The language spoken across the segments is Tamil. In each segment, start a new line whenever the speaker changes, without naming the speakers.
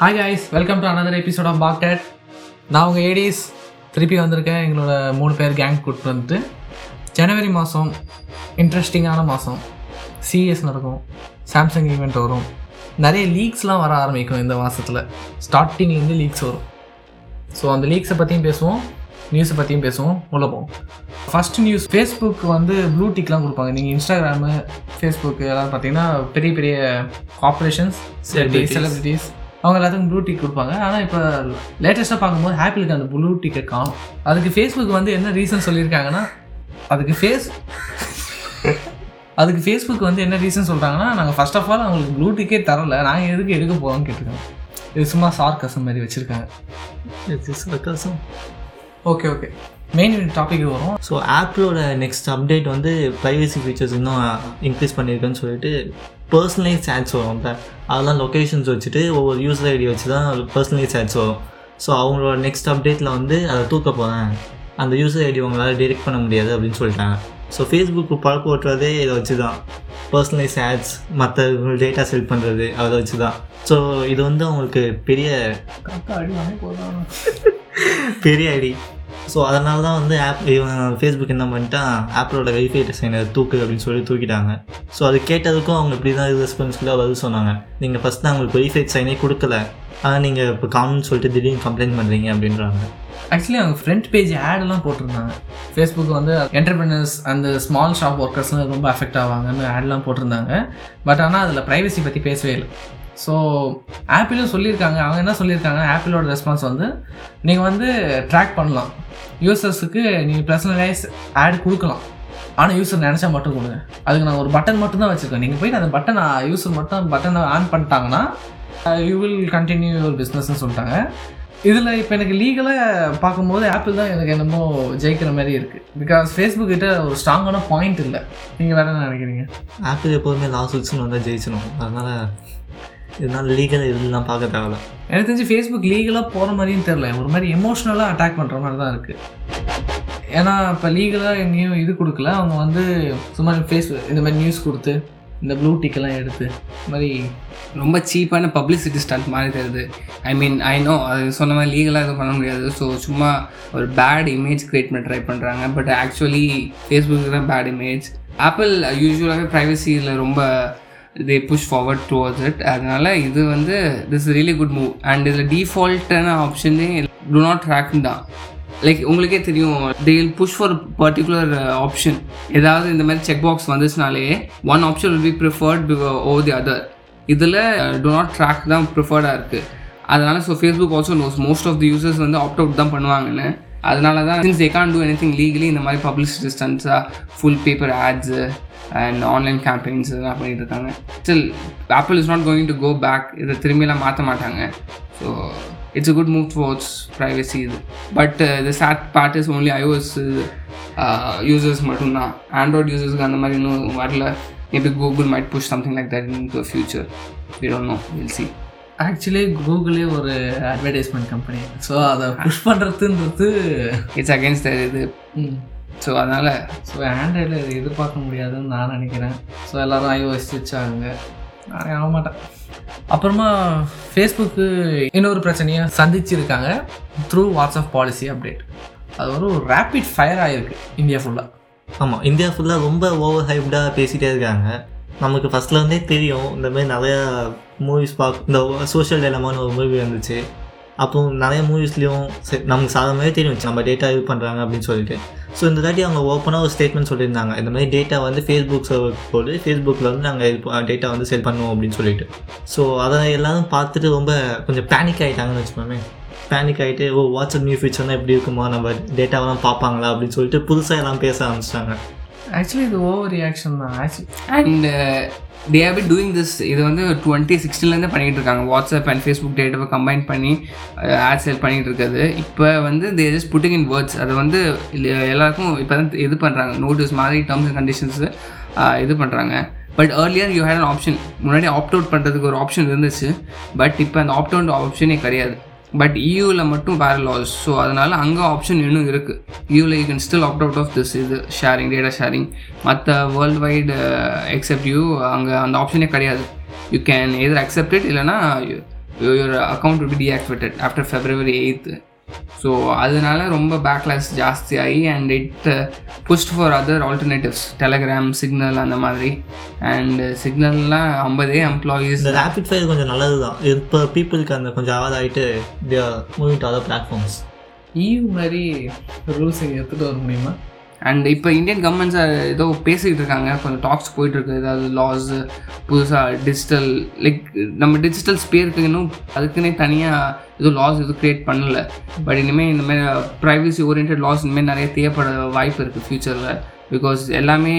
Hi guys welcome to another episode of packed நான் உங்கள் ஏடிஸ் திருப்பி வந்திருக்கேன். எங்களோட மூணு பேர் கேங் கூப்பிட்டு வந்துட்டு ஜனவரி மாதம் இன்ட்ரெஸ்டிங்கான மாதம் சிஎஸ் நடக்கும் சாம்சங் ஈவெண்ட் வரும். நிறைய லீக்ஸ்லாம் வர ஆரம்பிக்கும் இந்த மாதத்தில் ஸ்டார்டிங்லேருந்து லீக்ஸ் வரும். ஸோ அந்த லீக்ஸை பற்றியும் பேசுவோம் நியூஸை பற்றியும் பேசுவோம் உள்ள போவோம். ஃபஸ்ட் நியூஸ் ஃபேஸ்புக் வந்து ப்ளூ டிக்லாம் கொடுப்பாங்க. நீங்கள் இன்ஸ்டாகிராமு ஃபேஸ்புக் எல்லாம் பார்த்தீங்கன்னா பெரிய பெரிய கார்பரேஷன்ஸ் செலிபிரிட்டிஸ் அவங்க எல்லாத்துக்கும் ப்ளூ டிக் கொடுப்பாங்க. ஆனால் இப்போ லேட்டஸ்ட்டாக பார்க்கும்போது ஆப்பிளுக்கு அந்த ப்ளூ டிக்கை காணும் அதுக்கு ஃபேஸ்புக் வந்து என்ன ரீசன் சொல்லியிருக்காங்கன்னா அதுக்கு ஃபேஸ் அதுக்கு ஃபேஸ்புக் வந்து என்ன ரீசன் சொல்கிறாங்கன்னா நாங்கள் ஃபர்ஸ்ட் ஆஃப் ஆல் அவங்களுக்கு ப்ளூ டிக்கே தரல. நாங்கள் எதுக்கு எடுக்க போகிறோம்னு கேட்டிருக்காங்க இது சும்மா சார்கசம் மாதிரி வச்சுருக்காங்க. ஓகே ஓகே மெயின் டாபிக் வரும்
ஸோ ஆப்பிளோட நெக்ஸ்ட் அப்டேட் வந்து ப்ரைவசி ஃபீச்சர்ஸ் இன்னும் இன்க்ரீஸ் பண்ணியிருக்குன்னு சொல்லிட்டு பர்சனலைஸ் ஆட்ஸ் வரும் அதெல்லாம் லொக்கேஷன்ஸ் வச்சுட்டு ஒவ்வொரு யூசர் ஐடி வச்சு தான் பர்சனலைஸ் ஆட்ஸ் வரும். ஸோ அவங்களோட நெக்ஸ்ட் அப்டேட்டில் வந்து அதை தூக்க போகிறேன் அந்த யூசர் ஐடி உங்களால் டிரெக்ட் பண்ண முடியாது அப்படின்னு சொல்லிட்டாங்க. ஸோ ஃபேஸ்புக்கு பழக்க ஓட்டுறதே இதை வச்சு தான் பர்சனலைஸ் ஆட்ஸ் மற்ற டேட்டா செல் பண்ணுறது அதை வச்சு தான் ஸோ இது வந்து அவங்களுக்கு பெரிய பெரிய ஐடி ஸோ அதனால தான் வந்து ஆப் இவன் ஃபேஸ்புக் என்ன பண்ணிட்டான்? ஆப்பிளோட வெரிஃபை சைனை தூக்கு அப்படின்னு சொல்லி தூக்கிட்டாங்க. ஸோ அது கேட்டதுக்கும் அவங்க இப்படி தான் ரெஸ்பான்சிபிளாக பதில் சொன்னாங்க. நீங்கள் ஃபஸ்ட்டு அவங்களுக்கு வெரிஃபைட் சைனே கொடுக்கல. ஆனால் நீங்கள் இப்போ காணும்னு சொல்லிட்டு திடீர்னு கம்ப்ளைண்ட் பண்ணுறீங்க அப்படின்றாங்க.
ஆக்சுவலி அவங்க ஃப்ரண்ட் பேஜ் ஆடெல்லாம் போட்டிருந்தாங்க. ஃபேஸ்புக் வந்து என்டர்பிரினர்ஸ் அந்த ஸ்மால் ஷாப் ஒர்க்கர்ஸ்லாம் ரொம்ப அஃபெக்ட் ஆவாங்கன்னு ஆட்லாம் போட்டிருந்தாங்க. பட் ஆனால் அதில் ப்ரைவசி பற்றி பேசவே இல்லை. ஸோ ஆப்பிளும் சொல்லியிருக்காங்க. அவங்க என்ன சொல்லியிருக்காங்க ஆப்பிளோட ரெஸ்பான்ஸ் வந்து நீங்கள் வந்து ட்ராக் பண்ணலாம். யூசர்ஸுக்கு நீங்கள் பர்சனலைஸ் ஆட் கொடுக்கலாம். ஆனால் யூசர் நினச்சா மட்டும் கொடுங்க. அதுக்கு நான் ஒரு பட்டன் மட்டும் தான் வச்சுருக்கேன். நீங்கள் போயிட்டு அந்த பட்டனை யூசர் மட்டும் பட்டனை ஆன் பண்ணிட்டாங்கன்னா யூ வில் கண்டினியூ யுவர் பிஸ்னஸ்ன்னு சொல்லிட்டாங்க. இதில் இப்போ எனக்கு லீகலாக பார்க்கும்போது ஆப்பிள் தான் எனக்கு என்னமோ ஜெயிக்கிற மாதிரி இருக்குது பிகாஸ் ஃபேஸ்புக் கிட்ட ஒரு ஸ்ட்ராங்கான பாயிண்ட் இல்லை. நீங்கள் வேறு என்ன நினைக்கிறீங்க?
ஆப்பிள் எப்போதுமே லாஸ் வச்சுன்னு வந்தால் ஜெயிச்சிடும் அதனால் இதனால் லீகல் இதெல்லாம் பார்க்க தேவையில்ல.
எனக்கு தெரிஞ்சு ஃபேஸ்புக் லீகலாக போகிற மாதிரியும் தெரில ஒரு மாதிரி எமோஷ்னலாக அட்டாக் பண்ணுற மாதிரி தான் இருக்குது ஏன்னா இப்போ லீகலாக எங்கேயும் இது கொடுக்கல. அவங்க வந்து சும்மா ஃபேஸ் இந்த மாதிரி நியூஸ் கொடுத்து இந்த ப்ளூ டிக்கெல்லாம் எடுத்து இந்த மாதிரி
ரொம்ப சீப்பான பப்ளிசிட்டி ஸ்டண்ட் மாதிரி தருது. ஐ மீன் ஐ நோ அது சொன்ன மாதிரி லீகலாக எதுவும் பண்ண முடியாது. ஸோ சும்மா ஒரு பேட் இமேஜ் க்ரியேட் பண்ண ட்ரை பண்ணுறாங்க பட் ஆக்சுவலி ஃபேஸ்புக்கு தான் பேட் இமேஜ் ஆப்பிள் யூஸ்வலாகவே ப்ரைவசியில் ரொம்ப they push forward towards it அதனால் இது வந்து this really good move and இதில் டிஃபால்ட்டான ஆப்ஷனே டு நாட் ட்ராக் தான் லைக் உங்களுக்கே தெரியும் they will push for particular option ஏதாவது இந்த மாதிரி check box வந்துச்சுனாலே one option will be preferred over the other இதில் டூ நாட் ட்ராக் தான் ப்ரிஃபர்டாக இருக்குது அதனால் so Facebook also knows most of the users வந்து ஆப்ட் அவுட் தான் பண்ணுவாங்கன்னு. அதனால தான் since they can't do anything legally இந்த மாதிரி publicity ஸ்டன்ஸாக full paper ads and online campaigns இதெல்லாம் பண்ணிட்டு இருக்காங்க. Still Apple is not going to go back இதை திரும்பியெல்லாம் மாற்ற மாட்டாங்க. So it's a good move towards privacy இது. But the sad part is only iOS users மட்டும்தான். ஆண்ட்ராய்ட் யூசர்ஸ்க்கு அந்த மாதிரி இன்னும் வரல. Maybe Google might push something like that in the future we don't know will see
actually கூகுளே ஒரு அட்வர்டைஸ்மெண்ட் கம்பெனி ஸோ அதை புஷ் பண்ணுறதுன்றது
இட்ஸ் அகேன்ஸ்ட் இது. ஸோ அதனால்
ஸோ ஆண்ட்ராய்டில் இது எதிர்பார்க்க முடியாதுன்னு நான் நினைக்கிறேன். ஸோ எல்லோரும் ஐஓஎஸ் வச்சாங்க நானே ஆக மாட்டேன். அப்புறமா ஃபேஸ்புக்கு இன்னொரு பிரச்சனையை சந்திச்சிருக்காங்க த்ரூ வாட்ஸ்அப் பாலிசி அப்டேட் அது ஒரு ரேப்பிட் ஃபயர் ஆகிருக்கு இந்தியா ஃபுல்லாக
ஆமாம் இந்தியா ஃபுல்லாக ரொம்ப ஓவர் ஹைப்டாக பேசிகிட்டே இருக்காங்க. நமக்கு ஃபஸ்ட்டில் இருந்தே தெரியும். இந்த மாதிரி நிறையா மூவிஸ் பார்க்க இந்த சோஷியல் டெலமான்னு ஒரு மூவி வந்துச்சு. அப்புறம் நிறைய மூவிஸ்லேயும் சரி நமக்கு சாதமாகவே தெரியும். நம்ம டேட்டா இது பண்ணுறாங்க அப்படின்னு சொல்லிட்டு. ஸோ இந்த தாட்டி அவங்க ஓப்பனாக ஒரு ஸ்டேட்மெண்ட் சொல்லியிருந்தாங்க. இந்த மாதிரி டேட்டா வந்து ஃபேஸ்புக் சர்வருக்கு போது ஃபேஸ்புக்கில் வந்து நாங்கள் டேட்டா வந்து செல் பண்ணுவோம் அப்படின்னு சொல்லிட்டு. ஸோ அதை எல்லாரும் பார்த்துட்டு ரொம்ப கொஞ்சம் பேனிக் ஆகிட்டாங்கன்னு வச்சுக்கோமே. பேனிக் ஆகிட்டு ஓ வாட்ஸ்அப் நியூ ஃபீச்சர்னால் எப்படி இருக்குமா? நம்ம டேட்டாவெல்லாம் பார்ப்பாங்களா? அப்படின்னு சொல்லிட்டு புதுசாக எல்லாம் பேச ஆரம்பிச்சிட்டாங்க.
ஆக்சுவலி இது ஓவர் ரியாக்ஷன் தான் actually
and they have been doing this இது வந்து டுவெண்ட்டி சிக்ஸ்டீன்லேருந்து பண்ணிகிட்டு இருக்காங்க வாட்ஸ்அப் அண்ட் ஃபேஸ்புக் டேட்டாவை கம்பைன் பண்ணி ஆட் சேல் பண்ணிகிட்டு இருக்காது இப்போ வந்து they just putting in words அதை வந்து இல்ல- எல்லாருக்கும் இப்போ தான் இது பண்ணுறாங்க நோட்டீஸ் மாதிரி டேர்ம்ஸ் அண்ட் கண்டிஷன்ஸு இது பண்ணுறாங்க but earlier you had an option முன்னாடி ஆப்ட் அவுட் பண்ணுறதுக்கு ஒரு ஆப்ஷன் இருந்துச்சு. பட் இப்போ அந்த ஆப்ட் அவுட் ஆப்ஷனே கிடையாது. பட் இயூவில் மட்டும் வேறு லாஸ் ஸோ அதனால் அங்கே ஆப்ஷன் இன்னும் இருக்குது இயூவில் you can still opt out of this இது ஷேரிங் டேட்டா ஷேரிங் மற்ற வேர்ல்டு வைடு எக்ஸப்ட் யூ அங்கே அந்த ஆப்ஷனே கிடையாது. You can either accept it இல்லைனா your account will be deactivated after February 8th so அதனால ரொம்ப பேக்லாஸ் ஜாஸ்தி ஆகி and it pushed for other alternatives Telegram Signal அந்த மாதிரி. அண்ட் சிக்னல்லாம் ஐம்பதே எம்ப்ளாயீஸ்
இந்த ரேபிட் ஃபயர் கொஞ்சம் நல்லது தான் இப்போ பீப்புளுக்கு அந்த கொஞ்சம் அவாய்ட் ஆகிட்டு மூவிங் டு அதர் பிளாட்ஃபார்ம்ஸ்
ஈவ் மாதிரி ரூல்ஸ் எடுத்துகிட்டு வர முடியுமா?
அண்ட் இப்போ இந்தியன் கவர்மெண்ட்ஸ் ஏதோ பேசிக்கிட்டு இருக்காங்க. கொஞ்சம் டாக்ஸ் போயிட்டுருக்கு. ஏதாவது லாஸ் புதுசாக டிஜிட்டல் லைக் நம்ம டிஜிட்டல் ஸ்பேருக்கு இன்னும் அதுக்குன்னே தனியாக எதுவும் லாஸ் எதுவும் க்ரியேட் பண்ணல. பட் இனிமேல் இந்தமாரி ப்ரைவசி ஓரியன்ட் லாஸ் இனிமேல் நிறைய தேவைப்பட வாய்ப்பு இருக்குது ஃப்யூச்சரில் பிகாஸ் எல்லாமே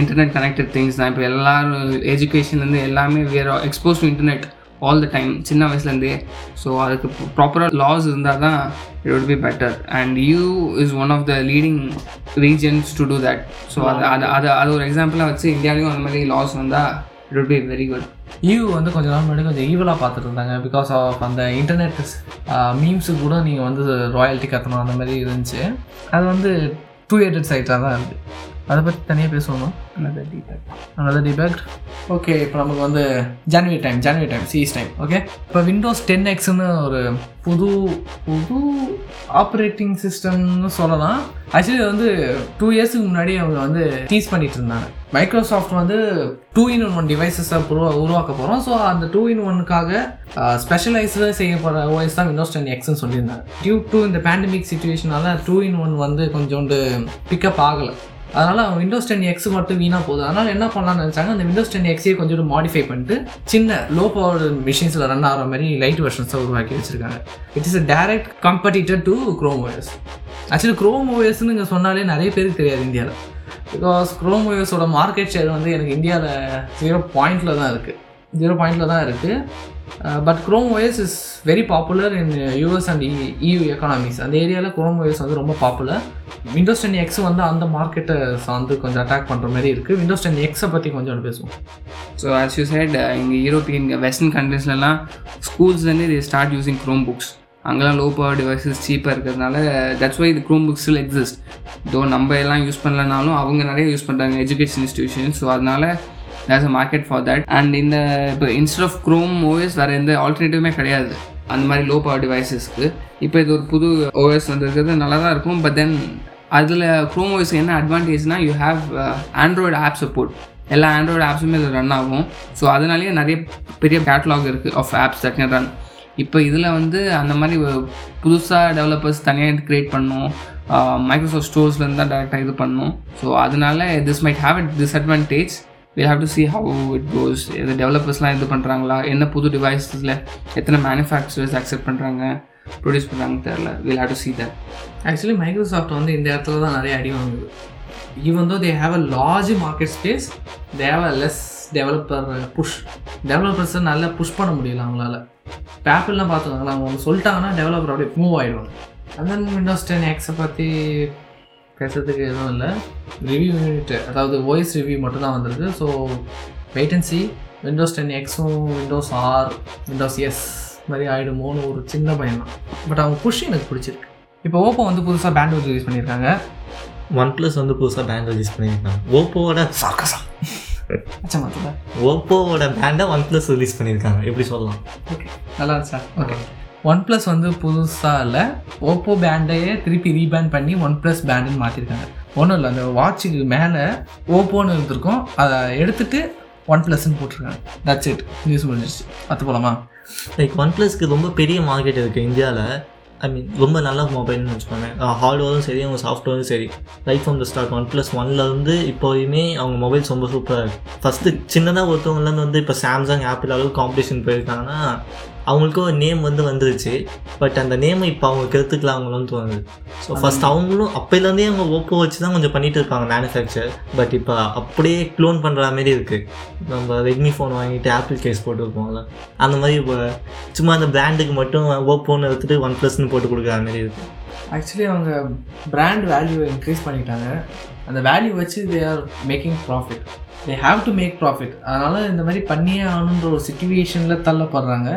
இன்டர்நெட் கனெக்டட் திங்ஸ் தான். இப்போ எல்லாரும் எஜுகேஷன்லேருந்து எல்லாமே வேறு expose to internet all the time சின்ன வயசுலேருந்தே. ஸோ அதுக்கு ப்ராப்பராக லாஸ் இருந்தால் தான் it would be better and you is one of the leading reasons to do that so அது அது அது அது ஒரு எக்ஸாம்பிளாக வச்சு இந்தியாவிலையும் அந்த மாதிரி லாஸ் வந்தால் it would be very good
eve வந்து கொஞ்ச நாள் முன்னாடி கொஞ்சம் ஈவலாக பார்த்துட்டு இருந்தாங்க பிகாஸ் ஆஃப் அந்த இன்டர்நெட் மீம்ஸுக்கு கூட நீங்கள் வந்து ராயல்ட்டி கட்டணும் அந்த மாதிரி இருந்துச்சு. அது வந்து டூ ஹெட்டட் சைட்டாக தான் இருக்குது அதை பற்றி தனியாக பேசுவோமா? Another debate ஓகே இப்போ நமக்கு வந்து ஜனவரி டைம் ஜனவரி டைம் சீஸ் டைம் ஓகே இப்போ விண்டோஸ் டென் எக்ஸ்னு ஒரு புது புது ஆப்ரேட்டிங் சிஸ்டம்னு சொல்லலாம். ஆக்சுவலி வந்து டூ இயர்ஸ்க்கு முன்னாடி அவங்க வந்து டீஸ் பண்ணிட்டு இருந்தாங்க. மைக்ரோசாஃப்ட் வந்து டூ இன் ஒன் டிவைசஸை உருவா உருவாக்க போகிறோம் ஸோ அந்த டூ இன் ஒன்னுக்காக ஸ்பெஷலைஸ்டாக செய்யப்படுற ஓஎஸ் தான் விண்டோஸ் டென் எக்ஸ்னு சொல்லியிருந்தாங்க. டியூ டு இந்த பேண்டமிக் சுச்சுவேஷனால டூ இன் ஒன் வந்து கொஞ்சோண்டு பிக்கப் ஆகலை. அதனால் அவங்க விண்டோஸ் டென் எக்ஸ் மட்டும் வீணாக போகுது. அதனால் என்ன பண்ணலாம்னு நினச்சாங்க அந்த விண்டோஸ் டென் எக்ஸையே கொஞ்சம் மாடிஃபை பண்ணிட்டு சின்ன லோ பவர் மிஷின்ஸில் ரன் ஆகிற மாதிரி லைட் வெர்ஷன்ஸை உருவாக்கி வச்சுருக்காங்க. It is a direct competitor to Chrome OS actually Chrome ஓஎஸ்னு இங்கே சொன்னாலே நிறைய பேருக்கு தெரியாது இந்தியாவில் பிகாஸ் க்ரோம் ஓஎஸோட மார்க்கெட் ஷேர் வந்து எனக்கு இந்தியாவில் ஜீரோ பாயிண்டில் தான் இருக்குது ஜீரோ பாயிண்டில் தான் இருக்குது but Chrome OS is very popular in US and EU economies அந்த ஏரியாவில் குரோம் OS வந்து ரொம்ப பாப்புலர் விண்டோஸ் டென் எக்ஸ் வந்து அந்த மார்க்கெட்டை வந்து கொஞ்சம் அட்டாக் பண்ணுற மாதிரி இருக்குது விண்டோஸ் டென் எக்ஸை பற்றி கொஞ்சம் பேசுவோம்.
ஸோ ஆஸ் யூ சைட் இங்கே யூரோப்பியன் வெஸ்டர்ன் கண்ட்ரீஸ்லலாம் ஸ்கூல்ஸ்லேருந்து இது ஸ்டார்ட் யூஸிங் க்ரோம் புக்ஸ் அங்கெல்லாம் லோ பவர் டிவைசஸ் சீப்பாக இருக்கிறதுனால தட்ஸ் வை இது க்ரோம் புக்ஸ் ஸ்டில் எக்ஸிஸ்ட் தோ நம்ம எல்லாம் யூஸ் பண்ணலனாலும் அவங்க நிறைய யூஸ் பண்ணுறாங்க எஜுகேஷன் இன்ஸ்டியூஷன் ஸோ அதனால there's a market for that and இந்த இப்போ இன்ஸ்டெட் ஆஃப் க்ரோம் ஓஎஸ் வேறு எந்த ஆல்டர்னேட்டிவுமே கிடையாது. அந்த மாதிரி லோ பவர் டிவைசஸ்க்கு இப்போ இது ஒரு புது ஓஎஸ் வந்திருக்கிறது நல்லா தான் இருக்கும். பட் தென் அதில் க்ரோம் ஓஎஸ் என்ன அட்வான்டேஜ்னால் you have Android app support எல்லா ஆண்ட்ராய்டு ஆப்ஸுமே இது ரன் ஆகும். ஸோ அதனாலேயே நிறைய பெரிய கேட்லாக் இருக்குது of apps that can run இப்போ இதில் வந்து அந்த மாதிரி புதுசாக டெவலப்பர்ஸ் தனியாக க்ரியேட் பண்ணணும் மைக்ரோசாஃப்ட் ஸ்டோர்ஸ்லேருந்து தான் டேரெக்டாக இது பண்ணணும் ஸோ அதனால this might have it disadvantage will have to see how it goes இது டெவலப்பர்ஸ்லாம் இது பண்ணுறாங்களா என்ன புது டிவைஸஸில் எத்தனை மேனுஃபேக்சரர்ஸ் அக்செப்ட் பண்ணுறாங்க ப்ரொடியூஸ் பண்ணுறாங்கன்னு தெரில will have to see that
actually Microsoft வந்து இந்த இடத்துல தான் நிறைய அடி வாங்குது. Even though they have a large market space they have a less developer push டெவலப்பர்ஸை நல்லா புஷ் பண்ண முடியல அவங்களால. இப்போ ஆப்பிள்லாம் பார்த்துக்கோங்களேன் அவங்க ஒன்று சொல்லிட்டாங்கன்னா டெவலப்பர் அப்படியே மூவ் ஆகிடுவாங்க and then விண்டோஸ் டென் எக்ஸை பற்றி பேசுறதுக்கு எதுவும் இல்லை. ரிவ்யூ யூனிட் அதாவது வாய்ஸ் ரிவ்யூ மட்டும் தான் வந்திருக்கு. So wait and see Windows ten எக்ஸும் விண்டோஸ் ஆர் விண்டோஸ் எஸ் மாதிரி ஆகிடுமோன்னு ஒரு சின்ன பயம் தான். பட் அவங்க புஷ் எனக்கு பிடிச்சிருக்கு. இப்போ ஓப்போ வந்து புதுசாக பேண்ட் ரிலீஸ் பண்ணியிருக்காங்க.
ஒன் ப்ளஸ் வந்து புதுசாக பேண்ட் ரிலீஸ் பண்ணியிருக்காங்க. ஓப்போவோட
சாக்கசா
ஓப்போவோட பேண்டை ஒன் ப்ளஸ் ரிலீஸ் பண்ணியிருக்காங்க. எப்படி சொல்லலாம்?
ஓகே நல்லா இருந்துச்சா? ஓகே ஒன் ப்ளஸ் வந்து புதுசாக இல்லை. ஓப்போ பேண்டையே திருப்பி ரீபேண்ட் பண்ணி ஒன் ப்ளஸ் பேண்டுன்னு மாற்றிருக்காங்க ஒன்றும் இல்லை அந்த வாட்சுக்கு மேலே ஓப்போன்னு இருந்திருக்கும். அதை எடுத்துட்டு ஒன் ப்ளஸ்ன்னு போட்டிருக்காங்க. தட்ஸ் இட் நியூஸ் முடிஞ்சிருச்சு. பார்த்து போகலாமா
லைக் ஒன் ப்ளஸ்க்கு ரொம்ப பெரிய மார்க்கெட் இருக்குது இந்தியாவில் ஐ மீன் ரொம்ப நல்ல மொபைல்னு வச்சுக்கோங்க ஹார்ட்வேரும் சரி அவங்க சாஃப்ட்வேரும் சரி. Right from the start OnePlus ஒன்லேருந்து இப்போயுமே அவங்க மொபைல்ஸ் ரொம்ப சூப்பராக இருக்குது ஃபஸ்ட்டு சின்னதாக ஒருத்தவங்கலேருந்து வந்து இப்போ சாம்சங் ஆப்பிள் அளவுக்கு காம்படிஷன் போயிருக்காங்கன்னா அவங்களுக்கும் ஒரு நேம் வந்து வந்துருச்சு. பட் அந்த நேமை இப்போ அவங்க கருத்துக்கலாம் அவங்களும் தோணுது ஸோ ஃபஸ்ட் அவங்களும் அப்போலேருந்தே அவங்க ஓப்போ வச்சு தான் கொஞ்சம் பண்ணிட்டு இருப்பாங்க மேனுஃபேக்சர் பட் இப்போ அப்படியே க்ளோன் பண்ணுற மாதிரி இருக்குது நம்ம ரெட்மி ஃபோன் வாங்கிட்டு ஆப்பிள் கேஸ் போட்டுருப்போம்ல. அந்த மாதிரி இப்போ சும்மா அந்த பிராண்டுக்கு மட்டும் ஓப்போன்னு எடுத்துட்டு ஒன் ப்ளஸ்னு போட்டு கொடுக்குற மாதிரி இருக்குது
ஆக்சுவலி அவங்க பிராண்ட் வேல்யூவை இன்க்ரீஸ் பண்ணிட்டாங்க. அந்த வேல்யூ வச்சு they are making profit they have to make profit அதனால் இந்த மாதிரி பண்ணியே ஆகணுன்ற ஒரு சுச்சுவேஷனில் தள்ளப்படுறாங்க.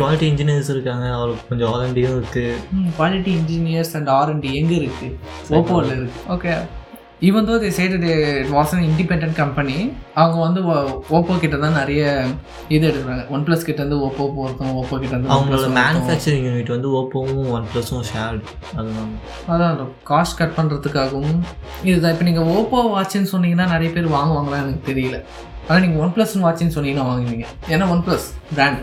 குவாலிட்டி இன்ஜினியர்ஸ் இருக்காங்க. அவருக்கு கொஞ்சம் ஆரண்டியும் இருக்குது
குவாலிட்டி இன்ஜினியர்ஸ் அண்ட் ஆர்என்டி எங்கே இருக்குது ஓப்போவில் இருக்குது okay even though they said it was an independent company அவங்க வந்து ஓப்போ கிட்ட தான் நிறைய இது எடுக்கிறாங்க. ஒன் ப்ளஸ் கிட்ட இருந்து ஓப்போ போகிறதும் ஓப்போ கிட்ட இருந்து
அவங்களோட மேனுஃபேக்சரிங் யூனிட் வந்து ஓப்போவும் ஒன் ப்ளஸும் ஷேர்டு அதுதான்.
அதான் காஸ்ட் கட் பண்ணுறதுக்காகவும் இதுதான். இப்போ நீங்கள் ஓப்போ வாட்ச்னு சொன்னீங்கன்னா நிறைய பேர் வாங்குவாங்களா எனக்கு தெரியல. ஆனால் நீங்கள் ஒன் ப்ளஸ் வாட்ச்னு சொன்னீங்கன்னா வாங்குவீங்க. ஏன்னா ஒன் ப்ளஸ் பிராண்ட்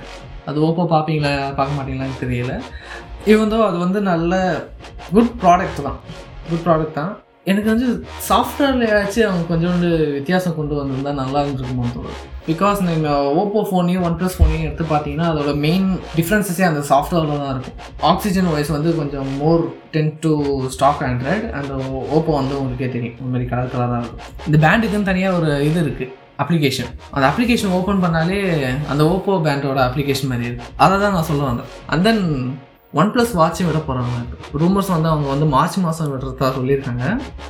அது ஓப்போ பார்ப்பீங்களா பார்க்க மாட்டீங்களான்னு தெரியல. இவன் அது வந்து நல்ல குட் ப்ராடக்ட் தான். குட் ப்ராடக்ட் தான். எனக்கு வந்து சாஃப்ட்வேர்லையாச்சும் அவங்க கொஞ்சோண்டு வித்தியாசம் கொண்டு வந்திருந்தா நல்லா இருந்திருக்குமோன்னு தோணுது. பிகாஸ் நீங்கள் ஓப்போ ஃபோனையும் ஒன் ப்ளஸ் ஃபோனையும் எடுத்து பார்த்தீங்கன்னா அதோட மெயின் டிஃப்ரென்சஸே அந்த சாஃப்ட்வேரில் தான் இருக்கும். ஆக்சிஜன் வாய்ஸ் வந்து கொஞ்சம் more than to stock Android அந்த ஓப்போ வந்து உங்களுக்கே தெரியும். இந்த மாதிரி கலர் கலராக இருக்கும். இந்த பேண்டுக்குன்னு தனியாக ஒரு இது இருக்குது அப்ளிகேஷன் அந்த அப்ளிகேஷன் ஓப்பன் பண்ணாலே அந்த ஓப்போ பேண்டோட அப்ளிகேஷன் மாதிரி இருக்குது அதை தான் நான் சொல்ல வந்தேன். அண்ட் தென் ஒன் ப்ளஸ் வாட்சும் விட போகிறாங்க ரூமர்ஸ் வந்து அவங்க வந்து மார்ச் மாதம் விடுறதா சொல்லியிருக்காங்க.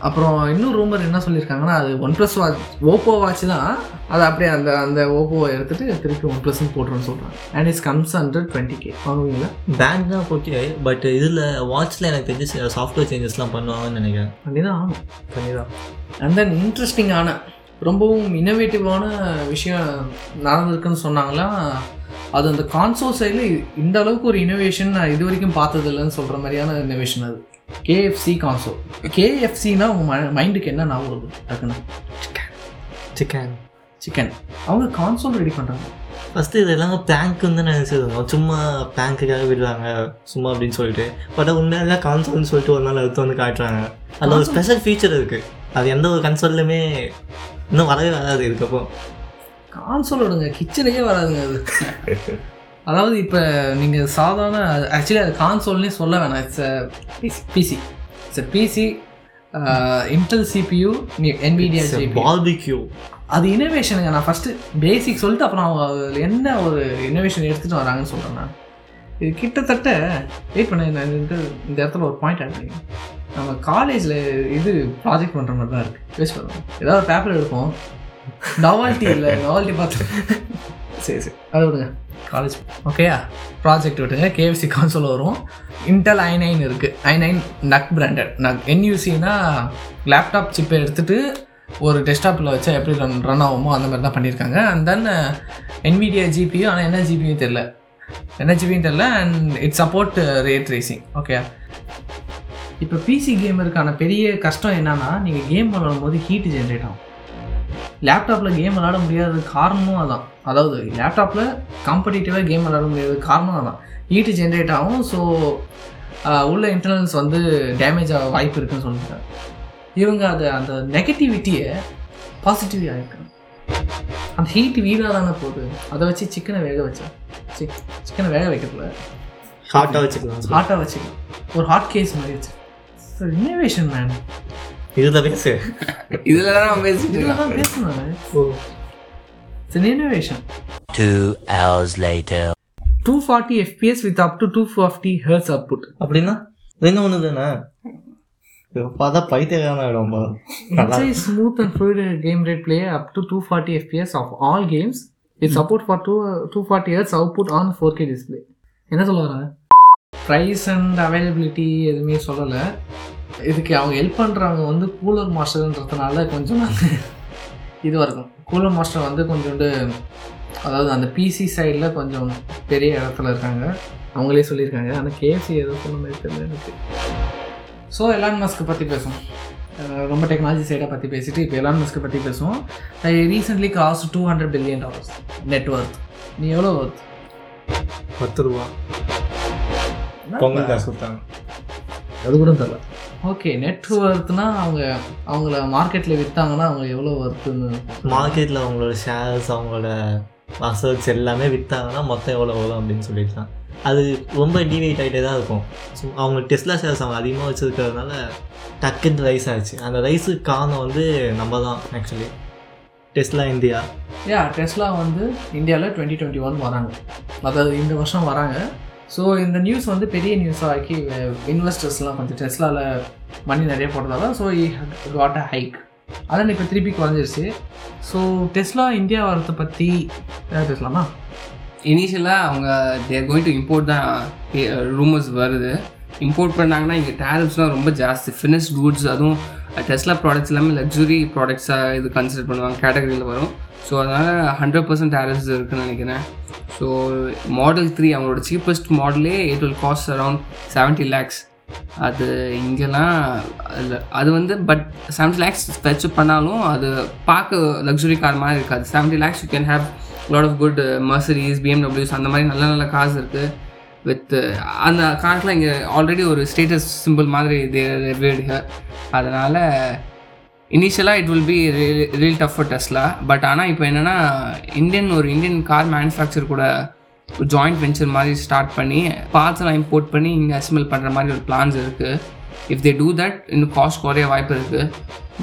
அப்புறம் இன்னும் ரூமர் என்ன சொல்லியிருக்காங்கன்னா அது one plus watch Oppo watch தான். அதை அப்படியே அந்த அந்த ஓப்போவை எடுத்துகிட்டு திருப்பி ஒன் ப்ளஸ்ன்னு போட்டுருன்னு சொல்கிறாங்க and it's comes under twenty K வாங்குவீங்களா?
பேண்ட் தான் ஓகே பட் இதில் வாட்ச்சில் எனக்கு தெரிஞ்சு சாஃப்ட்வேர் சேஞ்சஸ்லாம் பண்ணுவாங்கன்னு நினைக்கிறேன்.
பண்ணி தான் ஆகணும்
பண்ணி தான்
அண்ட் தென் இன்ட்ரெஸ்டிங்கான ரொம்பவும் இன்னோவேட்டிவான விஷயம் நடந்திருக்குன்னு சொன்னாங்களா? அது அந்த கான்சோ சைடில் இந்த அளவுக்கு ஒரு இனோவேஷன் நான் இது வரைக்கும் பார்த்தது இல்லைன்னு சொல்கிற மாதிரியான இனோவேஷன் அது. கேஎஃப்சி கான்சோ கேஎஃப்சினா உங்கள் மைண்டுக்கு என்ன ஞாபகம் வருது? டக்குன்னு.
சிக்கன்
சிக்கன் அவங்க கான்சோல் ரெடி பண்ணுறாங்க
ஃபஸ்ட்டு இது எல்லாமே ப்ராங்க்குன்னு தான் நினச்சிருந்தோம் சும்மா ப்ராங்க்குக்காக விடுறாங்க சும்மா அப்படின்னு சொல்லிட்டு. பட் உண்மையாக கான்சோல்னு சொல்லிட்டு ஒரு நாள் எடுத்து வந்து காட்டுறாங்க. அதில் ஒரு ஸ்பெஷல் ஃபீச்சர் இருக்குது அது எந்த ஒரு கன்சோல்லையுமே இன்னும் வரவே வராது இதுக்கப்புறம்.
கான்சோல் விடுங்க கிச்சனுக்கே வராதுங்க அது. அதாவது இப்போ நீங்கள் சாதாரண ஆக்சுவலி அது கான்சோல்னே சொல்ல வேணாம். It's PC PC it's PC Intel CPU GPU
barbecue
அது இனோவேஷனுங்க நான் ஃபஸ்ட்டு பேசிக் சொல்லிட்டு அப்புறம் அவங்க அதுல என்ன ஒரு இனோவேஷன் எடுத்துகிட்டு வராங்கன்னு சொல்கிறேன் நான். இது கிட்டத்தட்ட வெயிட் பண்ண இந்த இடத்துல ஒரு பாயிண்ட் ஆட் பண்ணி. நம்ம காலேஜில் இது ப்ராஜெக்ட் பண்ணுற மாதிரி தான் இருக்குது யோசிச்சு பண்ணுவோம் ஏதாவது பேப்பர் எடுப்போம். நவால்ட்டி இல்லை நவால்ட்டி பார்த்து. சரி சரி. அதை விடுங்க. காலேஜ் ஓகேயா ப்ராஜெக்ட் விட்டுங்க கேஎஃப்சி கான்சோல் வரும். இன்டெல் ஐ நைன் இருக்குது I nine NUC branded NUC என்யூசினா laptop சிப்பை எடுத்துகிட்டு ஒரு டெஸ்க்டாப்பில் வச்சா எப்படி ரன் ரன் ஆகுமோ அந்த மாதிரி தான் பண்ணியிருக்காங்க அண்ட் தென் NVIDIA ஜிபியும் ஆனால் என்ன ஜிபியும் தெரில என்ன ஜிபியும் தெரில and it support ray tracing okay இப்போ பிசி கேமருக்கான பெரிய கஷ்டம் என்னன்னா நீங்கள் கேம் விளாடும் போது ஹீட் ஜென்ரேட் ஆகும். லேப்டாப்பில் கேம் விளாட முடியாத காரணமும் அதான். அதாவது லேப்டாப்பில் காம்படிட்டிவாக கேம் விளாட முடியாத காரணம் அதான். ஹீட்டு ஜென்ரேட் ஆகும் ஸோ உள்ள இன்டர்னல்ஸ் வந்து டேமேஜ் ஆக வாய்ப்பு இருக்குன்னு சொல்லியிருக்காங்க இவங்க அதை அந்த நெகட்டிவிட்டியை பாசிட்டிவ் ஆகிருக்காங்க அந்த ஹீட் வீடாக தானே போகுது. அதை வச்சு சிக்கனை வேக வச்சேன் சிக்கனை வேக வைக்கிறதுல
ஹார்ட்டாக வச்சுக்கலாம்.
ஹாட்டாக வச்சு ஒரு ஹாட் கேஸ் மாதிரி வச்சு. இன்னோவேஷன் மேன்
இதில் பேசு.
இதில் தான் பேசிட்டு இருக்கோம்.
பேசணும்.
ஓ.
It's innovation
Two hours later.
Two forty FPS with up to two forty hertz output
அப்படின்னா ரெண்டு ஒன்று தானே பார்த்தா பைத்தியக்கான இடம் பா. நல்லா
It's a smooth and fluid game rate play up to 240 FPS of all games with support for two, 240 Hz output on 4K display. என்ன சொல்ல வராங்க ப்ரைஸ் அண்ட் அவைலபிலிட்டி எதுவுமே சொல்லலை. இதுக்கு அவங்க ஹெல்ப் பண்ணுறவங்க வந்து கூலர் மாஸ்டர்ன்றதுனால கொஞ்சம் இதுவாக இருக்கும் கூலர் மாஸ்டர் வந்து கொஞ்சோண்டு அதாவது அந்த பிசி சைடில் கொஞ்சம் பெரிய இடத்துல இருக்காங்க. அவங்களே சொல்லியிருக்காங்க. ஆனால் கேஎஃப்சி ஏதோ சொன்ன மாதிரி தெரியல எனக்கு. ஸோ எலான் மஸ்க்கு பற்றி பேசுவோம். ரொம்ப டெக்னாலஜி சைடை பற்றி பேசிட்டு இப்போ எலான் மஸ்க்கு பற்றி பேசுவோம். Recently crossed two hundred billion dollars net worth நீ எவ்வளோ ஒர்த்
பத்து ரூபா. பொங்கல் காசு கொடுத்தாங்க.
அது கூட தெரியல ஓகே நெட் ஒர்த்னா அவங்க அவங்கள மார்க்கெட்டில் விற்றாங்கன்னா அவங்க எவ்வளோ ஒர்த்துன்னு
மார்க்கெட்டில் அவங்களோட ஷேர்ஸ் அவங்களோட அசர்ட்ஸ் எல்லாமே விற்றாங்கன்னா மொத்தம் எவ்வளோ வரும் அப்படின்னு சொல்லியிருக்காங்க அது ரொம்ப டிவைட் ஆகிட்டே தான் இருக்கும். ஸோ அவங்க டெஸ்லா ஷேர்ஸ் அவங்க அதிகமாக வச்சுருக்கிறதுனால டக்குன்னு ரைஸ் ஆச்சு. அந்த ரைஸுக்கு காரணம் வந்து நம்ம தான் actually Tesla India
yeah Tesla வந்து இந்தியாவில் டுவெண்ட்டி டுவெண்ட்டி ஒன் வராங்க. அதாவது இந்த வருஷம் வராங்க. ஸோ இந்த நியூஸ் வந்து பெரிய நியூஸாக ஆக்கி இன்வெஸ்டர்ஸ்லாம் கொஞ்சம் டெஸ்லாவில் மணி நிறைய போட்டதால ஸோ காட் அ ஹைக் அதான் இப்போ திருப்பி குறைஞ்சிருச்சு. ஸோ டெஸ்லா இந்தியா வரத்தை பற்றி ஏதாவது பேசலாமா?
இனிஷியலாக அவங்க தேர் கோயிங் டு இம்போர்ட் தான் eh, ரூமர்ஸ் வருது. இம்போர்ட் பண்ணாங்கன்னா இங்கே டேரிஃப்ஸ்லாம் ரொம்ப ஜாஸ்தி. ஃபினிஷ் கூட்ஸ் அதுவும் டெஸ்லா ப்ராடக்ட்ஸ் எல்லாமே லக்ஸுரி ப்ராடக்ட்ஸாக இது கன்சிடர் பண்ணுவாங்க கேட்டகரியில் வரும். ஸோ அதனால் ஹண்ட்ரட் பர்சன்ட் டேரஸ் இருக்குன்னு நினைக்கிறேன். ஸோ மாடல் த்ரீ அவங்களோட cheapest மாடலே it will cost around seventy lakhs அது இங்கெல்லாம் அதுல- அது வந்து பட் செவன்ட்டி லேக்ஸ் ஸ்பெச் பண்ணாலும் அது பார்க்க லக்ஸுரி கார் மாதிரி இருக்காது. Seventy lakhs you can have lot of good Mercedes BMWs அந்த மாதிரி நல்ல நல்ல காசு இருக்குது வித் uh, அந்த கார்ஸ்லாம் இங்கே ஆல்ரெடி ஒரு ஸ்டேட்டஸ் சிம்பிள் மாதிரி அதனால் இனிஷியலாக it will be real tough for Tesla but ஆனால் இப்போ என்னென்னா இந்தியன் ஒரு இந்தியன் கார் மேனுஃபேக்சர் கூட ஜாயிண்ட் வெஞ்சர் மாதிரி ஸ்டார்ட் பண்ணி பார்த்துலாம் இம்போர்ட் பண்ணி இங்கே அசிமல் பண்ணுற மாதிரி ஒரு பிளான்ஸ் இருக்குது இஃப் தே டூ தட் இன்னும் காஸ்ட் குறைய வாய்ப்பு இருக்குது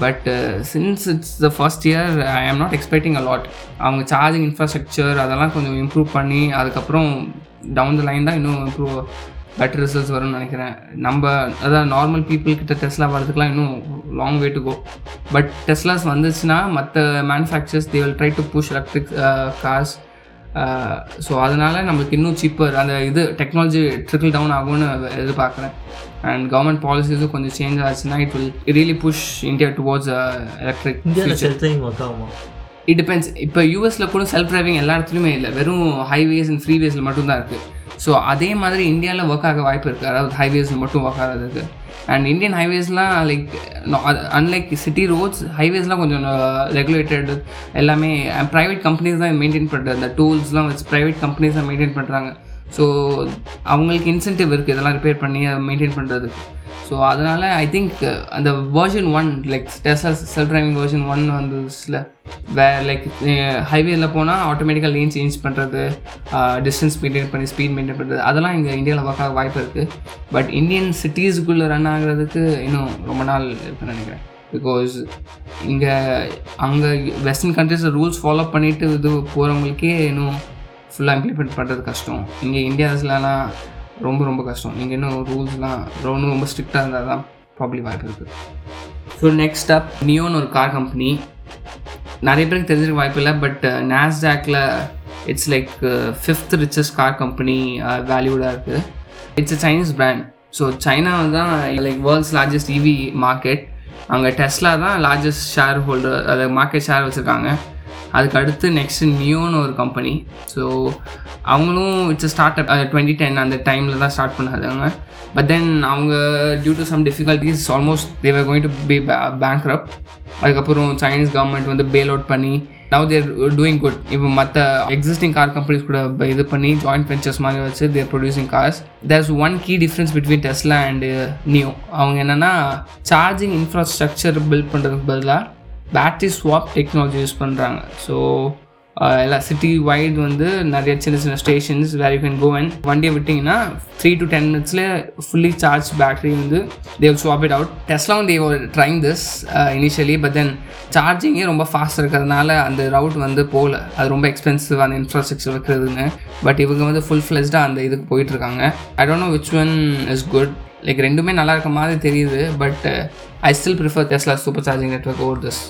but since it's the first year I am not expecting a lot அவங்க சார்ஜிங் இன்ஃப்ராஸ்ட்ரக்சர் அதெல்லாம் கொஞ்சம் இம்ப்ரூவ் பண்ணி அதுக்கப்புறம் டவுன் த லைன் தான் இன்னும் இம்ப்ரூவ் பெட்டர் ரிசல்ட்ஸ் வரும்னு நினைக்கிறேன். நம்ம அதான் நார்மல் பீப்புள் கிட்ட டெஸ்லா வரதுக்குலாம் இன்னும் long way to go but Teslas வந்துச்சுன்னா மற்ற manufacturers they will try to push electric cars so அதனால் நம்மளுக்கு இன்னும் சீப்பர் அந்த இது டெக்னாலஜி ட்ரிக்கிள் டவுன் ஆகும்னு எதிர்பார்க்குறேன். அண்ட் கவர்மெண்ட் பாலிசிஸும் கொஞ்சம் சேஞ்ச் ஆச்சுன்னா it will really push India towards electric it depends இப்போ யூஎஸில் கூட செல்ஃப் டிரைவிங் எல்லா இடத்துலையுமே இல்லை. வெறும் ஹைவேஸ் அண்ட் ஃப்ரீவேஸில் மட்டும்தான் இருக்குது ஸோ அதே மாதிரி இந்தியாவில் ஒர்க் ஆக வாய்ப்பு இருக்குது அதாவது ஹைவேஸில் மட்டும் ஒர்க் ஆகிறதுக்கு. அண்ட் இந்தியன் ஹைவேஸ்லாம் லைக் அன்லைக் சிட்டி ரோட்ஸ் ஹைவேஸ்லாம் கொஞ்சம் uh, ரெகுலேட்டட் எல்லாமே ப்ரைவேட் கம்பெனிஸ் தான் மெயின்டைன் பண்ணுறது அந்த டூல்ஸ்லாம் வச்சு ப்ரைவேட் கம்பெனிஸ் தான் மெயின்டைன் பண்ணுறாங்க ஸோ அவங்களுக்கு இன்சென்டிவ் இருக்குது இதெல்லாம் ரிப்பேர் பண்ணி அதை மெயின்டைன் பண்ணுறதுக்கு ஸோ அதனால் ஐ திங்க் அந்த version one like Tesla self driving version one வந்துச்சுல வேறு லைக் ஹைவேல போனால் ஆட்டோமேட்டிக்காக லேன் சேஞ்ச் பண்ணுறது டிஸ்டன்ஸ் மெயின்டைன் பண்ணி ஸ்பீட் மெயின்டைன் பண்ணுறது அதெல்லாம் இங்கே இந்தியாவில் பார்க்க வாய்ப்பு இருக்குது பட் இந்தியன் சிட்டிஸுக்குள்ளே ரன் ஆகிறதுக்கு இன்னும் ரொம்ப நாள் இருக்குன்னு நினைக்கிறேன். பிகாஸ் இங்கே அங்கே வெஸ்டர்ன் கண்ட்ரீஸில் ரூல்ஸ் ஃபாலோ பண்ணிவிட்டு இது போகிறவங்களுக்கே இன்னும் ஃபுல்லாக இம்ப்ளிமெண்ட் பண்ணுறது கஷ்டம். இங்கே இந்தியாஸ்லலாம் ரொம்ப ரொம்ப கஷ்டம். இங்கே இன்னும் ரூல்ஸ்லாம் ரொம்ப ரொம்ப ஸ்ட்ரிக்டாக இருந்தால் தான் ப்ராப்ளி வாய்ப்பு இருக்குது ஸோ நெக்ஸ்ட் அப் நியோன்னு ஒரு கார் கம்பெனி நிறைய பேருக்கு தெரிஞ்சிருக்க வாய்ப்பு இல்லை but நாஸ்டாக்ல it's like fifth richest car company வேல்யூடாக இருக்குது it's a Chinese brand so China தான் like world's largest EV market அங்கே டெஸ்லா தான் லார்ஜஸ்ட் ஷேர் ஹோல்டர் அதை மார்க்கெட் ஷேர் வச்சுருக்காங்க. அதுக்கு அடுத்து நெக்ஸ்ட் நியோன்னு ஒரு கம்பெனி ஸோ அவங்களும் it's start up twenty ten அந்த டைமில் தான் ஸ்டார்ட் பண்ணாதாங்க பட் தென் அவங்க due to some difficulties almost they were going to be bank அதுக்கப்புறம் சைனீஸ் கவர்மெண்ட் வந்து பேல் அவுட் பண்ணி நவ் தேர் டூயிங் குட் இப்போ மற்ற எக்ஸிஸ்டிங் கார் கம்பெனிஸ் கூட இது பண்ணி ஜாயிண்ட் வெஞ்சர்ஸ் மாதிரி வச்சு they're producing cars there's one key difference between Tesla and NIO அவங்க என்னென்னா சார்ஜிங் இன்ஃப்ராஸ்ட்ரக்சர் பில்ட் பண்ணுறதுக்கு பதிலாக பேட்டரி ஸ்வாப் டெக்னாலஜி யூஸ் பண்ணுறாங்க ஸோ எல்லா சிட்டி வைட் வந்து நிறைய சின்ன சின்ன stations where you can go and வண்டியை விட்டிங்கன்னா த்ரீ டு டென் மினிட்ஸ்லேயே ஃபுல்லி சார்ஜ் பேட்டரி வந்து they will swap it out டெஸ்ட்லாம் they trying this initially but then சார்ஜிங்கே ரொம்ப ஃபாஸ்ட் இருக்கிறதுனால அந்த ரவுட் வந்து போகல. அது ரொம்ப எக்ஸ்பென்சிவ் அந்த இன்ஃப்ராஸ்ட்ரக்சர் வைக்கிறதுன்னு. பட் இவங்க வந்து ஃபுல் ஃப்ளெஸ்டாக அந்த இதுக்கு போயிட்டுருக்காங்க I don't know which one is good like ரெண்டுமே நல்லா இருக்க மாதிரி தெரியுது but I still prefer Tesla super charging network over this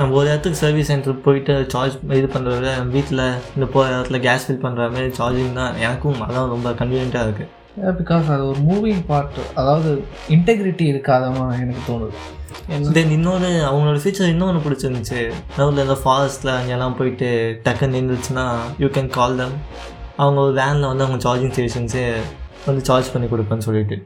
நம்ம ஒரு இடத்துக்கு சர்வீஸ் சென்டர் போயிட்டு சார்ஜ் இது பண்ணுறத விட வீட்டில் இந்த போகிற இடத்துல கேஸ் ஃபில் பண்ணுற மாதிரி சார்ஜிங் தான் எனக்கும் அதான் ரொம்ப கன்வீனியண்ட்டாக இருக்குது
பிகாஸ் அது ஒரு மூவிங் பார்ட் அதாவது இன்டெகிரிட்டி இருக்காதமா எனக்கு தோணுது.
தென் இன்னொன்று அவங்களோட ஃபீச்சர் இன்னொன்று பிடிச்சிருந்துச்சு. நடுவில் இந்த ஃபாரஸ்ட்டில் அங்கெல்லாம் போயிட்டு டக்குன்னு நின்றுச்சுன்னா யூ கேன் கால் தம் அவங்க ஒரு வேனில் வந்து அவங்க சார்ஜிங் ஸ்டேஷன்ஸே வந்து சார்ஜ் பண்ணி கொடுப்பேன்னு சொல்லிட்டு.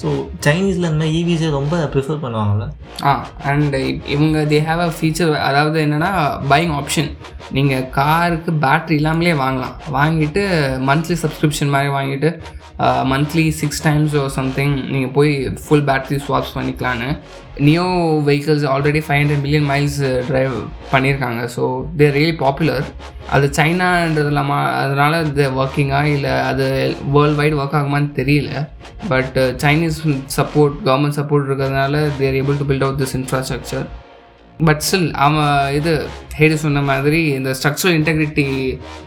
ஸோ சைனீஸில் இந்த மாதிரி இவிஸே ரொம்ப ப்ரிஃபர் பண்ணுவாங்கல்ல?
ஆ அண்ட் இவங்க தே ஹேவ் அ ஃபீச்சர் அதாவது என்னென்னா பையிங் ஆப்ஷன் நீங்கள் காருக்கு பேட்ரி இல்லாமலே வாங்கலாம். வாங்கிட்டு மந்த்லி சப்ஸ்கிரிப்ஷன் மாதிரி வாங்கிட்டு monthly six times or something நீங்கள் போய் full battery swaps பண்ணிக்கலான்னு NIO vehicles already five hundred million miles drive பண்ணியிருக்காங்க ஸோ தேர் ரியலி பாப்புலர் அது சைனான்றது இல்லாமல் அதனால் இது ஒர்க்கிங்காக இல்லை அது வேர்ல்டு வைடு ஒர்க் ஆகுமான்னு தெரியல. But Chinese support government support இருக்கிறதுனால they're able to build out this infrastructure but still அவன் இது ஹேடி சொன்ன மாதிரி இந்த ஸ்ட்ரக்சரல் இன்டெகிரிட்டி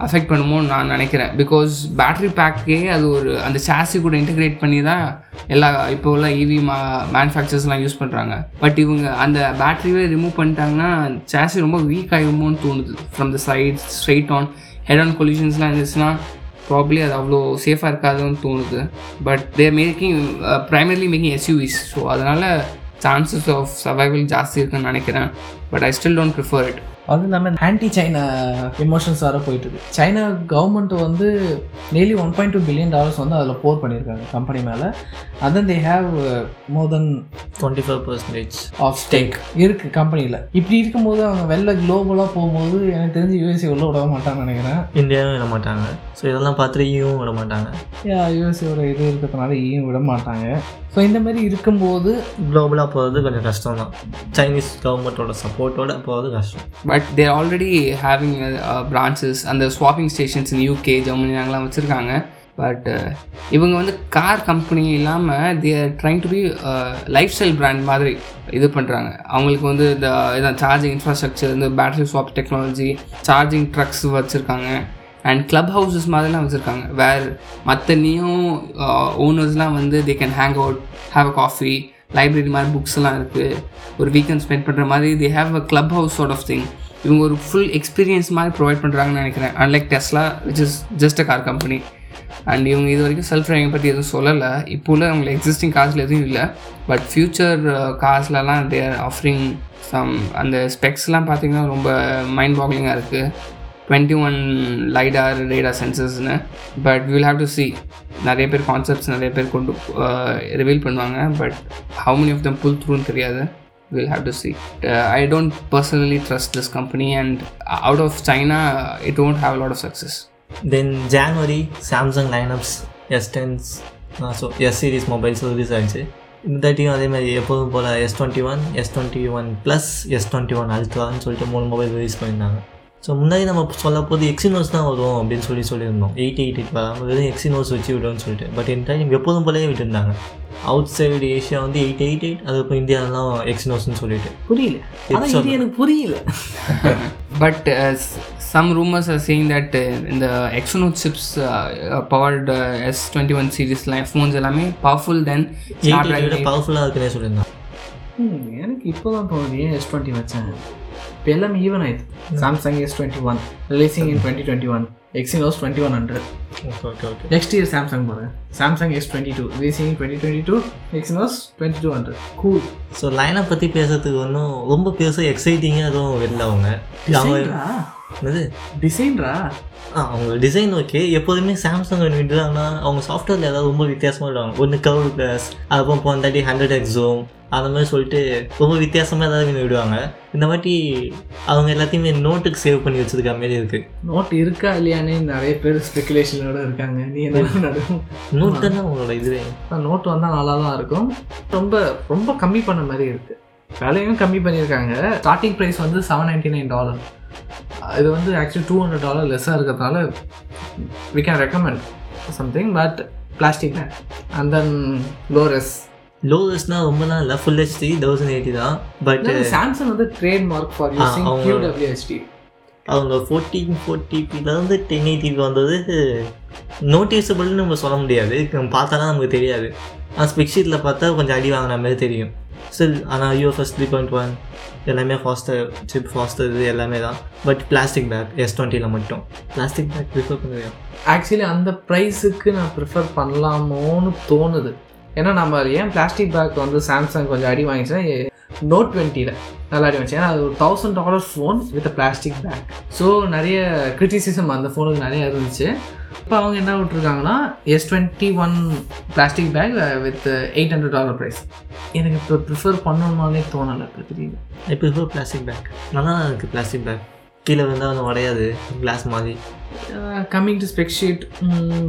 அஃபெக்ட் பண்ணுமோன்னு நான் நினைக்கிறேன். பிகாஸ் பேட்டரி பேக்கே அது ஒரு அந்த சாசி கூட இன்டெகிரேட் பண்ணி தான் எல்லா இப்போ உள்ள இவி மா மேனுஃபேக்சர்ஸ்லாம் யூஸ் பண்ணுறாங்க பட் இவங்க அந்த பேட்டரியே ரிமூவ் பண்ணிட்டாங்கன்னா சாசி ரொம்ப வீக் ஆகிடுமோன்னு தோணுது. From the side straight on head on கொல்யூஷன்ஸ்லாம் இருந்துச்சுன்னா ப்ராப்ளி அது அவ்வளோ சேஃபாக இருக்காதுன்னு தோணுது. But they're making primarily making SUVs so அதனால் சான்சஸ் ஆஃப் சர்வைவல் ஜாஸ்தி இருக்குன்னு நினைக்கிறேன் but I still don't prefer it
அதுவும் இல்லாமல் ஆன்டி சைனா எமோஷன்ஸ் வர போயிட்டு இருக்கு. சைனா கவர்மெண்ட் வந்து daily one point two billion dollars வந்து அதில் போர் பண்ணியிருக்காங்க கம்பெனி மேலே. அதன் they have more than
twenty five percentage
of stake இருக்குது கம்பெனியில் இப்படி இருக்கும்போது அவங்க வெளில குளோபலாக போகும்போது எனக்கு தெரிஞ்சு யூஎஸ்ஏ உள்ள விட மாட்டாங்கன்னு நினைக்கிறேன்.
இந்தியாவும் விட மாட்டாங்க. ஸோ இதெல்லாம் பார்த்துட்டு ஈவும் விட மாட்டாங்க.
யூஎஸ்ஏவோட இது இருக்கிறதுனால ஈயும் விட மாட்டாங்க. ஸோ இந்த மாதிரி இருக்கும்போது
குளோபலாக போகிறது கொஞ்சம் கஷ்டம் தான் சைனீஸ் கவர்மெண்ட்டோட சப்போர்ட்டோட போகிறது கஷ்டம்.
But they're already having branches அந்த swapping stations in UK Germany அங்கெல்லாம் வச்சுருக்காங்க. பட் இவங்க வந்து கார் கம்பெனி இல்லாமல் they're trying to be lifestyle brand மாதிரி இது பண்ணுறாங்க அவங்களுக்கு வந்து இந்த இதான் சார்ஜிங் இன்ஃப்ராஸ்ட்ரக்சர் இந்த battery swap technology charging trucks வச்சுருக்காங்க. அண்ட் கிளப் ஹவுசஸ் மாதிரிலாம் வச்சுருக்காங்க. வேர் மற்ற uh, நியூ ஓனர்ஸ்லாம் வந்து they can hang out have a coffee library மாதிரி புக்ஸ்லாம் இருக்குது ஒரு வீக்கெண்ட் ஸ்பெண்ட் பண்ணுற மாதிரி they have a club house sort of thing இவங்க ஒரு ஃபுல் எக்ஸ்பீரியன்ஸ் மாதிரி ப்ரொவைட் பண்ணுறாங்கன்னு நினைக்கிறேன். Unlike Tesla which is just a car company and இவங்க இது வரைக்கும் செல்ஃப் ட்ரைவிங் பற்றி எதுவும் சொல்லலை. இப்போ உள்ள அவங்க எக்ஸிஸ்டிங் காசில் எதுவும் இல்லை. பட் ஃப்யூச்சர் காசுலலாம் தேர் ஆஃபரிங் சம் அந்த ஸ்பெக்ஸ்லாம் பார்த்தீங்கன்னா ரொம்ப மைண்ட் பாக்லிங்காக இருக்குது twenty one lidar radar சென்சர்ஸ்னு but will have to see நிறைய பேர் கான்செப்ட்ஸ் நிறைய பேர் கொண்டு ரிவீல் பண்ணுவாங்க. But how many of them pull த்ரூன்னு தெரியாது. Will have to see I don't personally trust this company and out of China it don't have lot of success
then January Samsung lineups S tens so S series mobiles release ஆகிடுச்சு இந்த தேர்ட்டியும் அதே மாதிரி எப்போதும் போல் S twenty one S twenty one plus S twenty one அல்ட்ரான்னு சொல்லிட்டு மூணு மொபைல் ரிலீஸ் பண்ணியிருந்தாங்க. ஸோ முன்னாடி நம்ம சொல்ல போது எக்ஸினோஸ் தான் வரும் அப்படின்னு சொல்லி சொல்லியிருந்தோம். எயிட் எயிட் எயிட் வராமல் வெறும் எக்ஸினோஸ் வச்சு விடுவோம்னு சொல்லிட்டு. பட் இந்த டைம் எப்போதும் போலவே விட்டுருந்தாங்க. அவுட் சைடு ஏஷியா வந்து எயிட் எயிட் எயிட் அது இப்போ இந்தியாலாம் எக்ஸினோஸ்னு சொல்லிட்டு.
புரியல. ஆனால் இது எனக்கு புரியல.
But s- some rumors are saying that uh, in the Exynos chips uh, uh, powered uh, S21 series line phones எல்லாமே powerful than
எயிட்
Snapdragon
விட பவர்ஃபுல்லாக இருக்குன்னே சொல்லியிருந்தாங்க
ம், எனக்கு இப்போ தான் தோணுது எஸ் டுவெண்ட்டி வச்சேன் இப்போ எல்லாமே ஈவன் ஆயிடுது Samsung S twenty one releasing in twenty twenty one Exynos twenty one hundred
okay okay
next year Samsung போகிறேன் Samsung S twenty two releasing twenty twenty two Exynos twenty two hundred cool
so லைனை பற்றி பேசுறதுக்கு ஒன்றும் ரொம்ப பெருசாக எக்ஸைட்டிங்காக எதுவும் வெளில அவங்க. அவங்க என்னது?
டிசைன்ரா?
ஆ அவங்க டிசைன் ஓகே எப்போதுமே சாம்சங் விடுறாங்கன்னா அவங்க சாஃப்ட்வேரில் ஏதாவது ரொம்ப வித்தியாசமாக விடுவாங்க. ஒன்று கவ் ப்ளஸ் அதுக்கப்புறம் போந்தாட்டி ஹண்ட்ரட் எக்ஸோம் அந்த மாதிரி சொல்லிட்டு ரொம்ப வித்தியாசமாக ஏதாவது விடுவாங்க. இந்த வாட்டி அவங்க எல்லாத்தையுமே நோட்டுக்கு சேவ் பண்ணி வச்சிருக்க மாதிரி இருக்குது
நோட் இருக்கா இல்லையானே? நிறைய பேர் ஸ்பெகுலேஷனோட இருக்காங்க. நீ என்ன நடுவும்
நோட் தான் அவங்களோட இதுவே?
நோட் வந்தால் நல்லா தான் இருக்கும். ரொம்ப ரொம்ப கம்மி பண்ண மாதிரி இருக்குது விலையும் கம்மி பண்ணியிருக்காங்க. ஸ்டார்டிங் ப்ரைஸ் வந்து செவன் நைன்டி நைன் டாலர் இது வந்து ஆக்சுவலி டூ ஹண்ட்ரட் டாலர் லெஸ்ஸாக இருக்கிறதுனால we can recommend something but plastic back and then லோரஸ்
லோவஸ்ட்னால் ரொம்ப நாள் இல்லை. ஃபுல் ஹெச்டி தௌசண்ட் எயிட்டி தான். பட்
சாம்சங் வந்து trade mark for using QWHD
அவங்க ஃபோர்டீன் ஃபோர்டிபிலேருந்து டென் எயிட்டிக்கு வந்தது நோட்டீஸபிள்னு நம்ம சொல்ல முடியாது. நம்ம நமக்கு தெரியாது. ஆனால் ஸ்பெக்ஷீட்டில் பார்த்தா கொஞ்சம் அடி வாங்கின மாதிரி தெரியும். ஸ்டில் ஆனால் யூஎஃப்எஸ் த்ரீ பாயிண்ட் ஒன் எல்லாமே ஃபாஸ்டர் சிப் ஃபாஸ்டர் இது எல்லாமே தான். பட் பிளாஸ்டிக் பேக் எஸ் டுவெண்ட்டியில் மட்டும். பிளாஸ்டிக் பேக் ப்ரிஃபர் பண்ணுவேன்
ஆக்சுவலி அந்த ப்ரைஸுக்கு நான் ப்ரிஃபர் பண்ணலாமோன்னு தோணுது. ஏன்னா நம்ம ஏன் பிளாஸ்டிக் பேக் வந்து சாம்சங் கொஞ்சம் அடி வாங்கிச்சுன்னா நோட் டுவெண்ட்டியில் நல்லா அடி வாங்கிச்சு. ஏன்னா அது ஒரு thousand dollar phone with plastic back so நிறைய கிரிட்டிசிசம் அந்த ஃபோனுக்கு நிறைய இருந்துச்சு. இப்போ அவங்க என்ன விட்டுருக்காங்கன்னா S twenty one plastic back with eight hundred dollar price எனக்கு இப்போ ப்ரிஃபர் பண்ணணுமானே தோணலை இப்போ தெரியுது.
ஐ ப்ரிஃபர் பிளாஸ்டிக் பேக் நல்லா தான் இருக்குது பிளாஸ்டிக் பேக் கீழே வந்தால் ஒன்றும் உடையாது. கிளாஸ் மாதிரி.
கம்மிங் டு ஸ்பெக் ஷீட்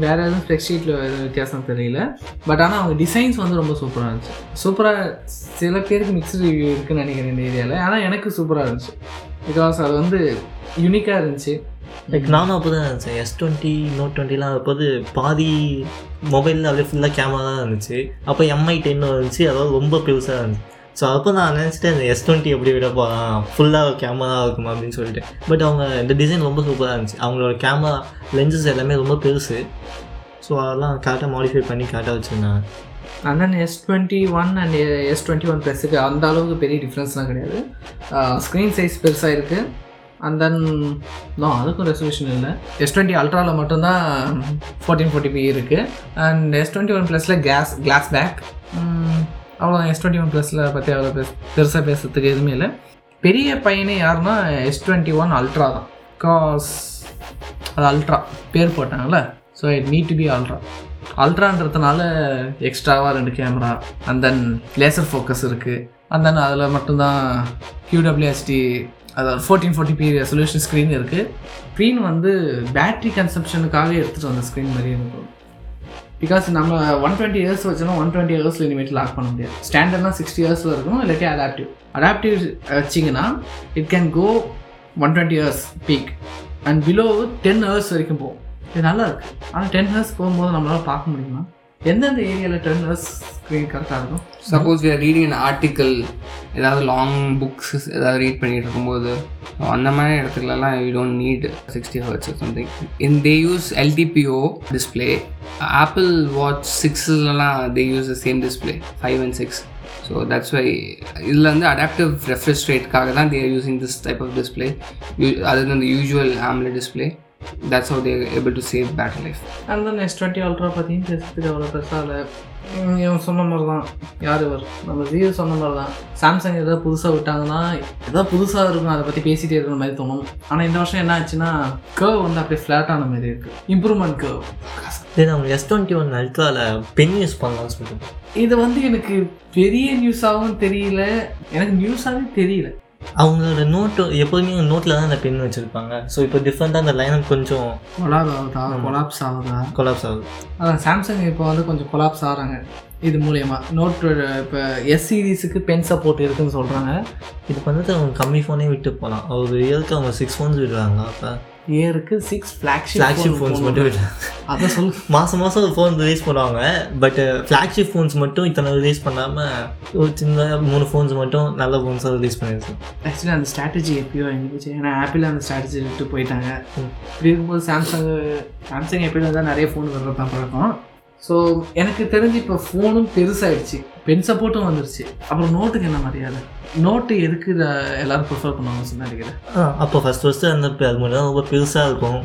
வேறு எதுவும் ஸ்பெக் ஷீட்டில் எதுவும் வித்தியாசம் தெரியல. பட் ஆனால் அவங்க டிசைன்ஸ் வந்து ரொம்ப சூப்பராக இருந்துச்சு. சூப்பராக சில பேருக்கு மிக்ஸ்டு ரிவ்யூ இருக்குன்னு நினைக்கிறேன் இந்த ஏரியாவில் ஆனால் எனக்கு சூப்பராக இருந்துச்சு. பிகாஸ் அது வந்து யூனிக்காக இருந்துச்சு.
லைக் நானும் அப்போ தான் இருந்துச்சேன் எஸ் டுவெண்ட்டி நோட் டுவெண்ட்டிலாம் அப்போது பாதி மொபைலில் அப்படியே ஃபுல்லாக கேமரா தான் இருந்துச்சு. அப்போ எம்ஐ டென் இருந்துச்சு. அதாவது ரொம்ப பெருசாக இருந்துச்சு. ஸோ அப்போ நான் நினச்சிட்டேன் இந்த எஸ் டுவெண்ட்டி எப்படி விட போகலாம் ஃபுல்லாக கேமரா இருக்குமா அப்படின்னு சொல்லிட்டு. பட் அவங்க இந்த டிசைன் ரொம்ப சூப்பராக இருந்துச்சு. அவங்களோட கேமரா லென்சஸ் எல்லாமே ரொம்ப பெருசு. ஸோ அதெல்லாம் கரெக்டாக மாடிஃபை பண்ணி கரெக்டாக வச்சுருந்தாங்க.
And then S twenty one and S twenty one ப்ளஸுக்கு அந்த அளவுக்கு பெரிய டிஃப்ரென்ஸ்லாம் கிடையாது. ஸ்க்ரீன் சைஸ் பெருசாக இருக்குது அண்ட் தென் நோ அதுக்கும் ரெசல்யூஷன் இல்லை. எஸ் டுவெண்ட்டி அல்ட்ராவில் மட்டும்தான் ஃபோர்டீன் ஃபோர்ட்டி பி இருக்குது அண்ட் எஸ் டுவெண்ட்டி ஒன் ப்ளஸில் கேஸ் கிளாஸ் பேக் அவ்வளோதான் எஸ் டுவெண்ட்டி ஒன் ப்ளஸில் பற்றி அவ்வளோ பேச பெருசாக பேசுறதுக்கு எதுவுமே இல்லை. பெரிய பையனே யாருன்னா எஸ் டுவெண்ட்டி ஒன் அல்ட்ரா தான். காஸ் அது அல்ட்ரா பேர் போட்டாங்கல்ல. So it need to be ultra அல்ட்ரான்றதுனால எக்ஸ்ட்ராவாக ரெண்டு camera and then laser focus இருக்குது அண்ட் தென் அதில் மட்டும்தான் கியூடபிள்யூஎஸ்டி அதாவது fourteen forty P resolution screen இருக்குது ஸ்க்ரீன் வந்து பேட்ரி கன்சப்ஷனுக்காக எடுத்துகிட்டு வந்த ஸ்க்ரீன் மாதிரி இருக்கும். பிகாஸ் நம்ம ஒன் டுவெண்ட்டி இயர்ஸ் வச்சோம்னா ஒன் டுவெண்ட்டி இயர்ஸில் இனிமேட் லாக் பண்ண முடியாது. ஸ்டாண்டர்ட்னா சிக்ஸ்டி இயர்ஸில் இருக்கும் இல்லாட்டி அடாப்டிவ் அடாப்டிவ் வச்சிங்கன்னா it can go one twenty years peak and below ten hours வரைக்கும் போகும். இது நல்லா இருக்குது ஆனால் டென் ஹவர்ஸ் போகும்போது நம்மளால் பார்க்க முடியுமா? எந்தெந்த ஏரியாவில் டென் ஹவர்ஸ் ஸ்க்ரீன் கரெக்டாக இருக்கும்?
Suppose we are reading an article ஏதாவது லாங் புக்ஸ் ஏதாவது ரீட் பண்ணிட்டு இருக்கும்போது அந்த மாதிரி இடத்துலலாம் you don't need sixty hours something in they use LTPO display Apple watch சிக்ஸ்லலாம் they use the same display five and six so that's why இதில் வந்து அடாப்டிவ் ரெஃப்ரெஷ் ரேட்காக தான் they're using this type of display அது வந்து usual ஆம்ல display that's how they're able to save battery life
and then S twenty ultra பார்த்தீங்கன்னா பேசுறதுக்கு அவ்வளோ பெருசாக இல்லை. இவன் சொன்ன மாதிரி தான் யார் இவர்? நம்ம ஜியோ சொன்ன மாதிரி தான் சாம்சங் ஏதாவது புதுசாக விட்டாங்கன்னா எதாவது புதுசாக இருக்கும் அதை பற்றி பேசிகிட்டே இருக்கிற மாதிரி தோணும். ஆனால் இந்த வருஷம் என்ன ஆச்சுன்னா கர்வ் வந்து அப்படியே ஃப்ளாட்டான மாதிரி இருக்குது இம்ப்ரூவ்மெண்ட் கர்வ்
தென் அவங்க எஸ் டுவெண்ட்டி ஒன் அல்ட்ராவில் பென் யூஸ் பண்ணலாம்னு சொல்லிட்டு
இது வந்து எனக்கு பெரிய நியூஸாகவும் தெரியல. எனக்கு நியூஸாகவே தெரியல.
அவங்களோட நோட்டு எப்போதுமே நோட்டில் தான் அந்த பென் வச்சுருப்பாங்க. ஸோ இப்போ டிஃப்ரெண்ட்டாக அந்த லைனம் கொஞ்சம்
கொலாப் ஆகுதா? கொலாப்ஸ் ஆகுதா?
கொலாப்ஸ் ஆகுது.
அதான் சாம்சங் இப்போ வந்து கொஞ்சம் கொலாப்ஸ் ஆகிறாங்க. இது மூலயமா. நோட் இப்போ எஸ் சீரீஸுக்கு பென் சப்போர்ட் இருக்குன்னு சொல்கிறாங்க
இது பண்ணிட்டு அவங்க கம்மி ஃபோனே விட்டு போகலாம் ஒரு இயருக்கு அவங்க சிக்ஸ் ஃபோன்ஸ் விடுறாங்க? அப்போ
ஏருக்கு சிக்ஸ் ஃப்ளாக்ஷிப்
ஃப்ளாக்ஷிப் ஃபோன்ஸ் மட்டும்
அதை சொல்
மாதம் மாதம் ஒரு ஃபோன் ரிலீஸ் பண்ணுவாங்க. பட் ஃப்ளாக்ஷிப் ஃபோன்ஸ் மட்டும் இத்தனை ரிலீஸ் பண்ணாமல் ஒரு சின்ன மூணு ஃபோன்ஸ் மட்டும் நல்ல ஃபோன்ஸாக ரிலீஸ் பண்ணியிருக்கோம்
ஆக்சுவலி அந்த ஸ்ட்ராட்டஜி எப்பயோ இருந்துச்சு. ஏன்னா ஆப்பிள் அந்த ஸ்ட்ராட்டஜி விட்டு போயிட்டாங்க. இப்படி இருக்கும்போது சாம்சங் சாம்சங் எப்பயும் தான் நிறைய ஃபோன் வர்றது தான் பழக்கம். ஸோ எனக்கு தெரிஞ்சு இப்போ ஃபோனும் பெருசாயிடுச்சு. பென் சப்போர்ட்டும் வந்துருச்சு. அப்புறம் நோட்டுக்கு என்ன மரியாதை? நோட்டு எதுக்கு எல்லாரும் ப்ரிஃபர் பண்ணுவாங்க நினைக்கிறேன்
அப்போ ஃபஸ்ட் ஃபஸ்ட்டு அந்த அது மாதிரி தான் ரொம்ப பெருசாக இருக்கும்.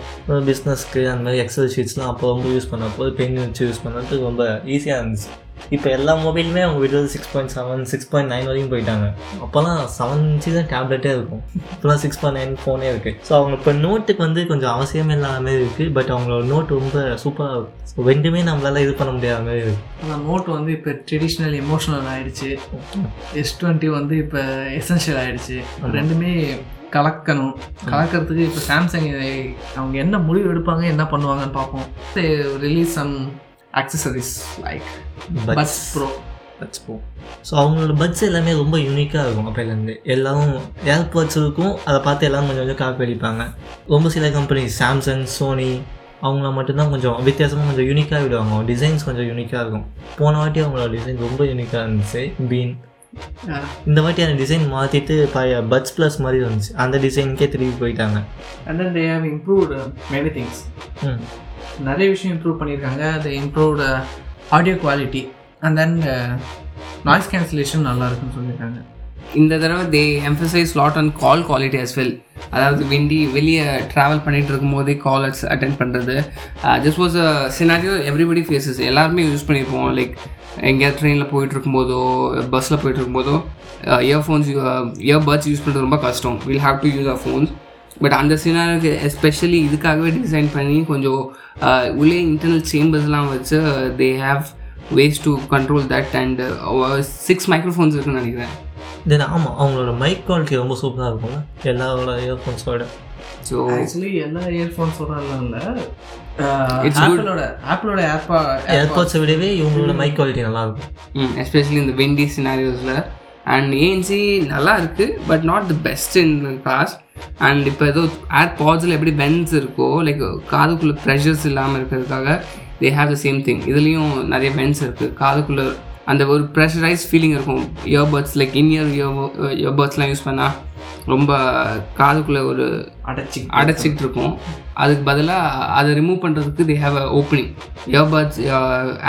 பிஸ்னஸ்க்கு அந்த மாதிரி எக்ஸல் ஷீட்ஸ்லாம் அப்போ ரொம்ப யூஸ் பண்ணப்போ பென் வச்சு யூஸ் பண்ணுறதுக்கு ரொம்ப ஈஸியாக இருந்துச்சு. இப்போ எல்லா மொபைலுமே அவங்க விடுறது six point seven six point nine வரைக்கும் போயிட்டாங்க. அப்போல்லாம் செவன் இன்ச்சு தான் டேப்லெட்டே இருக்கும். இப்போலாம் சிக்ஸ் பாயிண்ட் நைன் ஃபோனே இருக்குது ஸோ அவங்க இப்போ நோட்டுக்கு வந்து கொஞ்சம் அவசியமே இல்லாத மாதிரி இருக்குது பட் அவங்களோட நோட் ரொம்ப சூப்பராக இருக்கும் ரெண்டுமே நம்மளால இது பண்ண முடியாத மாதிரி இருக்குது
அந்த நோட் வந்து இப்போ ட்ரெடிஷ்னல் எமோஷனல் ஆயிடுச்சு. எஸ் டுவெண்ட்டி வந்து இப்போ எசென்ஷியல் ஆயிடுச்சு. ரெண்டுமே கலக்கணும். கலக்கிறதுக்கு இப்போ சாம்சங் அவங்க என்ன முடிவு எடுப்பாங்க என்ன பண்ணுவாங்கன்னு பார்ப்போம். Release some accessories like buds pro
buds போ ஸோ அவங்களோட பட்ஸ் எல்லாமே ரொம்ப யூனிக்காக இருக்கும் அப்போலேருந்து எல்லாரும் ஏர்பாட்ஸ் இருக்கும் அதை பார்த்து எல்லாரும் கொஞ்சம் கொஞ்சம் காப்பி அடிப்பாங்க. ரொம்ப சில கம்பெனி சாம்சங் சோனி அவங்கள மட்டும்தான் கொஞ்சம் வித்தியாசமாக கொஞ்சம் யூனிக்காக விடுவாங்க. டிசைன்ஸ் கொஞ்சம் யூனிக்காக இருக்கும். போன வாட்டி அவங்களோட டிசைன் ரொம்ப யூனிக்காக இருந்துச்சு. பீன் இந்த வாட்டி அந்த டிசைன் மாற்றிட்டு பழைய பட்ஸ் ப்ளஸ் மாதிரி வந்துச்சு அந்த டிசைனுக்கே திருப்பி போயிட்டாங்க.
And then they have improved many things
hmm.
நிறைய விஷயம் இம்ப்ரூவ் பண்ணியிருக்காங்க. அது improved audio quality and then noise cancellation நல்லா இருக்குன்னு சொல்லியிருக்காங்க.
இந்த தடவை they emphasize lot and call quality as well அதாவது வெண்டி வெளியே ட்ராவல் பண்ணிகிட்டு இருக்கும்போதே காலர்ஸ் அட்டென்ட் பண்ணுறது this was a scenario everybody faces எல்லாருமே யூஸ் பண்ணியிருப்போம் லைக் எங்கேயாவது ட்ரெயினில் போயிட்டு இருக்கும்போதோ பஸ்ஸில் போயிட்டு இருக்கும்போதோ இயர்ஃபோன்ஸ் இயர்பட்ஸ் யூஸ் பண்ணுறது ரொம்ப கஷ்டம். Will have to use a phones but அந்த சினாரியோக்கு எஸ்பெஷலி இதுக்காகவே டிசைன் பண்ணி கொஞ்சம் உள்ளே இன்டர்னல் சேம்பர்ஸ்லாம் வச்சு they have ways to control that and six microphones இருக்குன்னு நினைக்கிறேன்.
தென் ஆமாம் அவங்களோட மைக் குவாலிட்டி ரொம்ப சூப்பராக இருக்கும்ல. எல்லாரோட இயர்ஃபோன்ஸோட
ஸோ
ஆக்சுவலி எல்லா இயர்ஃபோன்ஸோட இல்லை. ஆப்பிளோட ஆப்பிளோட ஆப்பா
ஏர்பாட்ஸை விடவே இவங்களோட மைக் குவாலிட்டி நல்லாயிருக்கும்
எஸ்பெஷலி இந்த வெண்டி சினாரியோஸில் அண்ட் ஏஎன்சி நல்லா இருக்குது but not the best in class and இப்போ ஏதோ ஏர் பாட்ஸில் எப்படி வென்ஸ் இருக்கோ லைக் காதுக்குள்ளே ப்ரெஷர்ஸ் இல்லாமல் இருக்கிறதுக்காக they have the same thing இதுலேயும் நிறைய வென்ஸ் இருக்குது காதுக்குள்ளே அந்த ஒரு ப்ரெஷரைஸ் ஃபீலிங் இருக்கும். Earbuds like in ear ear இயர்பட்ஸ்லாம் use பண்ணால் ரொம்ப காதுக்குள்ளே ஒரு
அடைச்சி
அடைச்சிக்கிட்டு இருக்கும். அதுக்கு பதிலாக அதை ரிமூவ் பண்ணுறதுக்கு they have a opening earbuds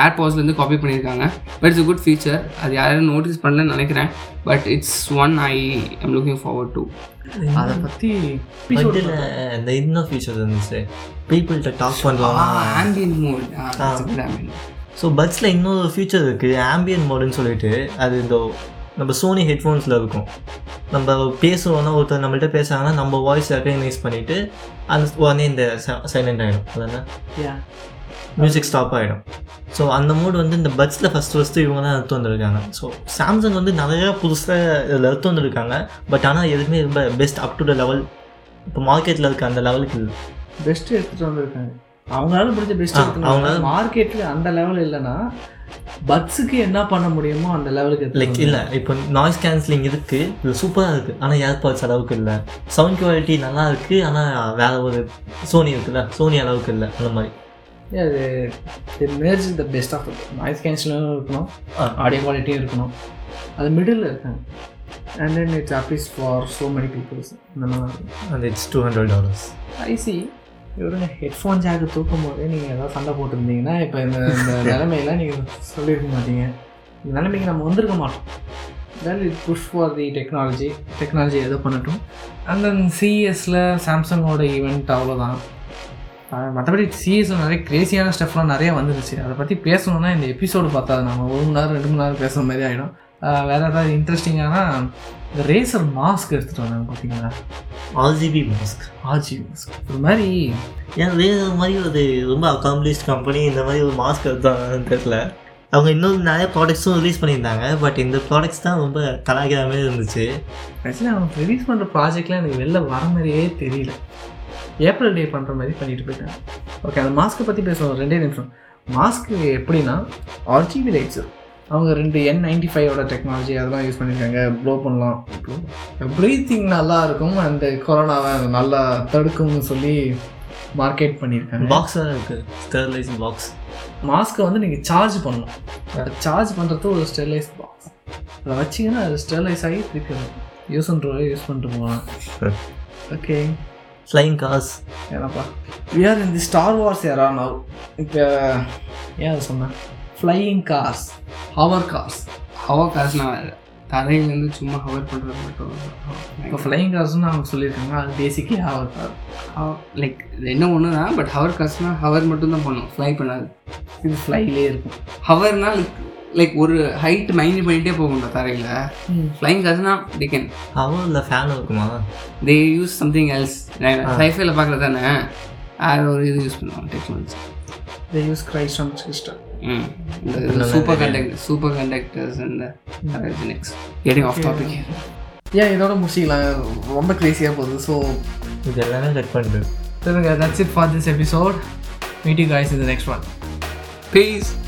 ஏர்பாட்ஸ்லேருந்து copy பண்ணியிருக்காங்க. But it's a good feature அது யாரும் நோட்டீஸ் பண்ணலன்னு நினைக்கிறேன். But it's one I am looking forward to
அதை பற்றி
இந்த இன்னும் ஃபீச்சர் இருந்துச்சு. பீப்புள்கிட்ட டாக் பண்ணுவாங்க
ஆம்பியன் மோட்
ஸோ பட்ஸில் இன்னொரு ஃபியூச்சர் இருக்குது ஆம்பியன் மோடுன்னு சொல்லிட்டு அது இந்த நம்ம சோனி ஹெட்ஃபோன்ஸில் இருக்கும். நம்ம பேசுவோன்னா ஒருத்தர் நம்மள்ட்ட பேசுகிறாங்கன்னா நம்ம வாய்ஸ் ரெக்கக்னைஸ் பண்ணிவிட்டு அந்த உடனே இந்த சைலண்ட் ஆகிடும் அதானே? மியூசிக் ஸ்டாப் ஆகிடும் ஸோ அந்த மோடு வந்து இந்த பட்ஸில் ஃபஸ்ட்டு ஃபஸ்ட்டு இவங்க தான் எடுத்து வந்திருக்காங்க. ஸோ சாம்சங் வந்து நிறையா புதுசாக இதில் எடுத்து வந்திருக்காங்க. பட் ஆனால் எதுவுமே ரொம்ப best up to the level இப்போ மார்க்கெட்டில் இருக்க அந்த லெவலுக்கு இல்லை.
பெஸ்ட்டு எடுத்துகிட்டு வந்திருக்காங்க. அவங்களால முடிஞ்ச பெஸ்ட்
அவங்களால-
மார்க்கெட்டில் அந்த லெவல் இல்லைன்னா பட்ஸுக்கு என்ன பண்ண முடியுமோ அந்த லெவலுக்கு
லைக் இல்லை இப்போ நாய்ஸ் கேன்சலிங் இருக்குது இது சூப்பராக இருக்குது ஆனால் ஏர்பாட்ஸ் அளவுக்கு இல்லை. சவுண்ட் குவாலிட்டி நல்லா இருக்குது ஆனால் வேற ஒரு சோனி இருக்குல்ல சோனி அளவுக்கு இல்லை அந்த மாதிரி.
அது இது merge the best of noise கேன்சலும் இருக்கணும் ஆடியோ குவாலிட்டியும் இருக்கணும். அது மிடில் இருக்காங்க. And then it's applies for so many peoples இந்த மாதிரி.
அந்த it's two hundred dollars
I see இவருங்க ஹெட்ஃபோன் ஜாக்கு தூக்கும் போதே நீங்கள் ஏதாவது சண்டை போட்டிருந்தீங்கன்னா இப்போ இந்த இந்த நிலைமையில நீங்கள் சொல்லியிருக்க மாட்டீங்க. இந்த நிலைமைக்கு நம்ம வந்திருக்க மாட்டோம். Then it push for the technology technology எதோ பண்ணட்டும். அண்ட் தென் சிஎஸில் சாம்சங்கோட ஈவெண்ட் அவ்வளோதான் மற்றபடி சிஎஸில் நிறைய கிரேசியான ஸ்டெப்லாம் நிறைய வந்துருச்சு. அதை பற்றி பேசணுன்னா இந்த எபிசோடு பார்த்தா நம்ம ஒரு மணி நேரம் ரெண்டு மணி நேரம் பேசுகிற மாதிரி ஆகிடும் வேறு ஏதாவது இன்ட்ரெஸ்டிங்கான இந்த ரேசர் மாஸ்க் எடுத்துகிட்டு வந்தாங்க பார்த்தீங்களா
ஆர்ஜிபி மாஸ்க்
ஆஜி மாஸ்க் ஒரு மாதிரி
ஏன் வேறு மாதிரி ஒரு ரொம்ப அக்காம்ப்ளிஷ்ட் கம்பெனி இந்த மாதிரி ஒரு மாஸ்க் எடுத்தாங்கன்னு தெரியல. அவங்க இன்னும் நிறைய ப்ராடக்ட்ஸும் ரிலீஸ் பண்ணியிருந்தாங்க. பட் இந்த ப்ராடக்ட்ஸ் தான் ரொம்ப கலாய்க்கிற மாதிரி இருந்துச்சு.
ஆக்சுவலி அவங்க ரிலீஸ் பண்ணுற ப்ராஜெக்ட்லாம் எனக்கு வெளில வர மாதிரியே தெரியல. ஏப்ரல் டே பண்ணுற மாதிரி பண்ணிட்டு போயிட்டாங்க ஓகே அந்த மாஸ்க்கை பற்றி பேசுவோம் ரெண்டே நிமிஷம். மாஸ்க்கு எப்படின்னா ஆர்ஜிபி லைட்ஸ் அவங்க ரெண்டு என் நைன்டி ஃபைவோட டெக்னாலஜி அதெல்லாம் யூஸ் பண்ணியிருக்காங்க ப்ளோ பண்ணலாம். ப்ரீத்திங் நல்லா இருக்கும். அந்த கொரோனாவை நல்லா தடுக்கும்னு சொல்லி மார்க்கெட் பண்ணியிருக்காங்க
பாக்ஸ் தான் இருக்குது ஸ்டெர்லைஸ் பாக்ஸ்
மாஸ்க்கை வந்து நீங்கள் சார்ஜ் பண்ணணும் சார்ஜ் பண்ணுறது ஒரு ஸ்டெர்லைஸ் பாக்ஸ் அதை வச்சிங்கன்னா அது ஸ்டெர்லைஸ் ஆகி திருப்பி யூஸ் பண்ணுறவங்க யூஸ் பண்ணிட்டு போகலாம் okay
flying cars
ஏன்னாப்பா we are in the Star Wars யாரா நவ் இப்போ ஏன் அதை சொன்னேன்? Flying cars hover cars
hover காசுனா தரையிலேருந்து சும்மா ஹவர் பண்ணுறது மட்டும்
இப்போ ஃப்ளையிங் கார்ஸ்னு அவங்க சொல்லியிருக்காங்க. அது பேசிக்லி ஹவர் கார்
லைக் ரெண்டும் ஒன்று தான் பட் ஹவர் காசுனா ஹவர் மட்டும் தான் பண்ணும். ஃப்ளை பண்ணாது.
இது ஃப்ளைலே இருக்கும்.
ஹவர்னா லைக் ஒரு ஹைட் மைண்ட் பண்ணிகிட்டே போகும்டா தரையில். ஃப்ளைங் காசுனா they can
ஹவரில் ஃபேன் இருக்குமா?
தே யூஸ் சம்திங் எல்ஸ் சைஃபைல பார்க்குறது தானே? அது ஒரு இது யூஸ் பண்ணுவாங்க technology
they use Christ on system
hmm. இந்த சூப்பர் கண்டக்டர் சூப்பர் கண்டக்டர்ஸ் இந்த நெக்ஸ்ட் கெட்டிங் ஆஃப் டாபிக்
ஏன் இதோட முடிச்சிக்கலாம் ரொம்ப க்ரேசியாக போகுது ஸோ
இது எல்லாமே கட் பண்ணிட்டு
சரிங்க that's it for this episode meet you guys in the next one.
Peace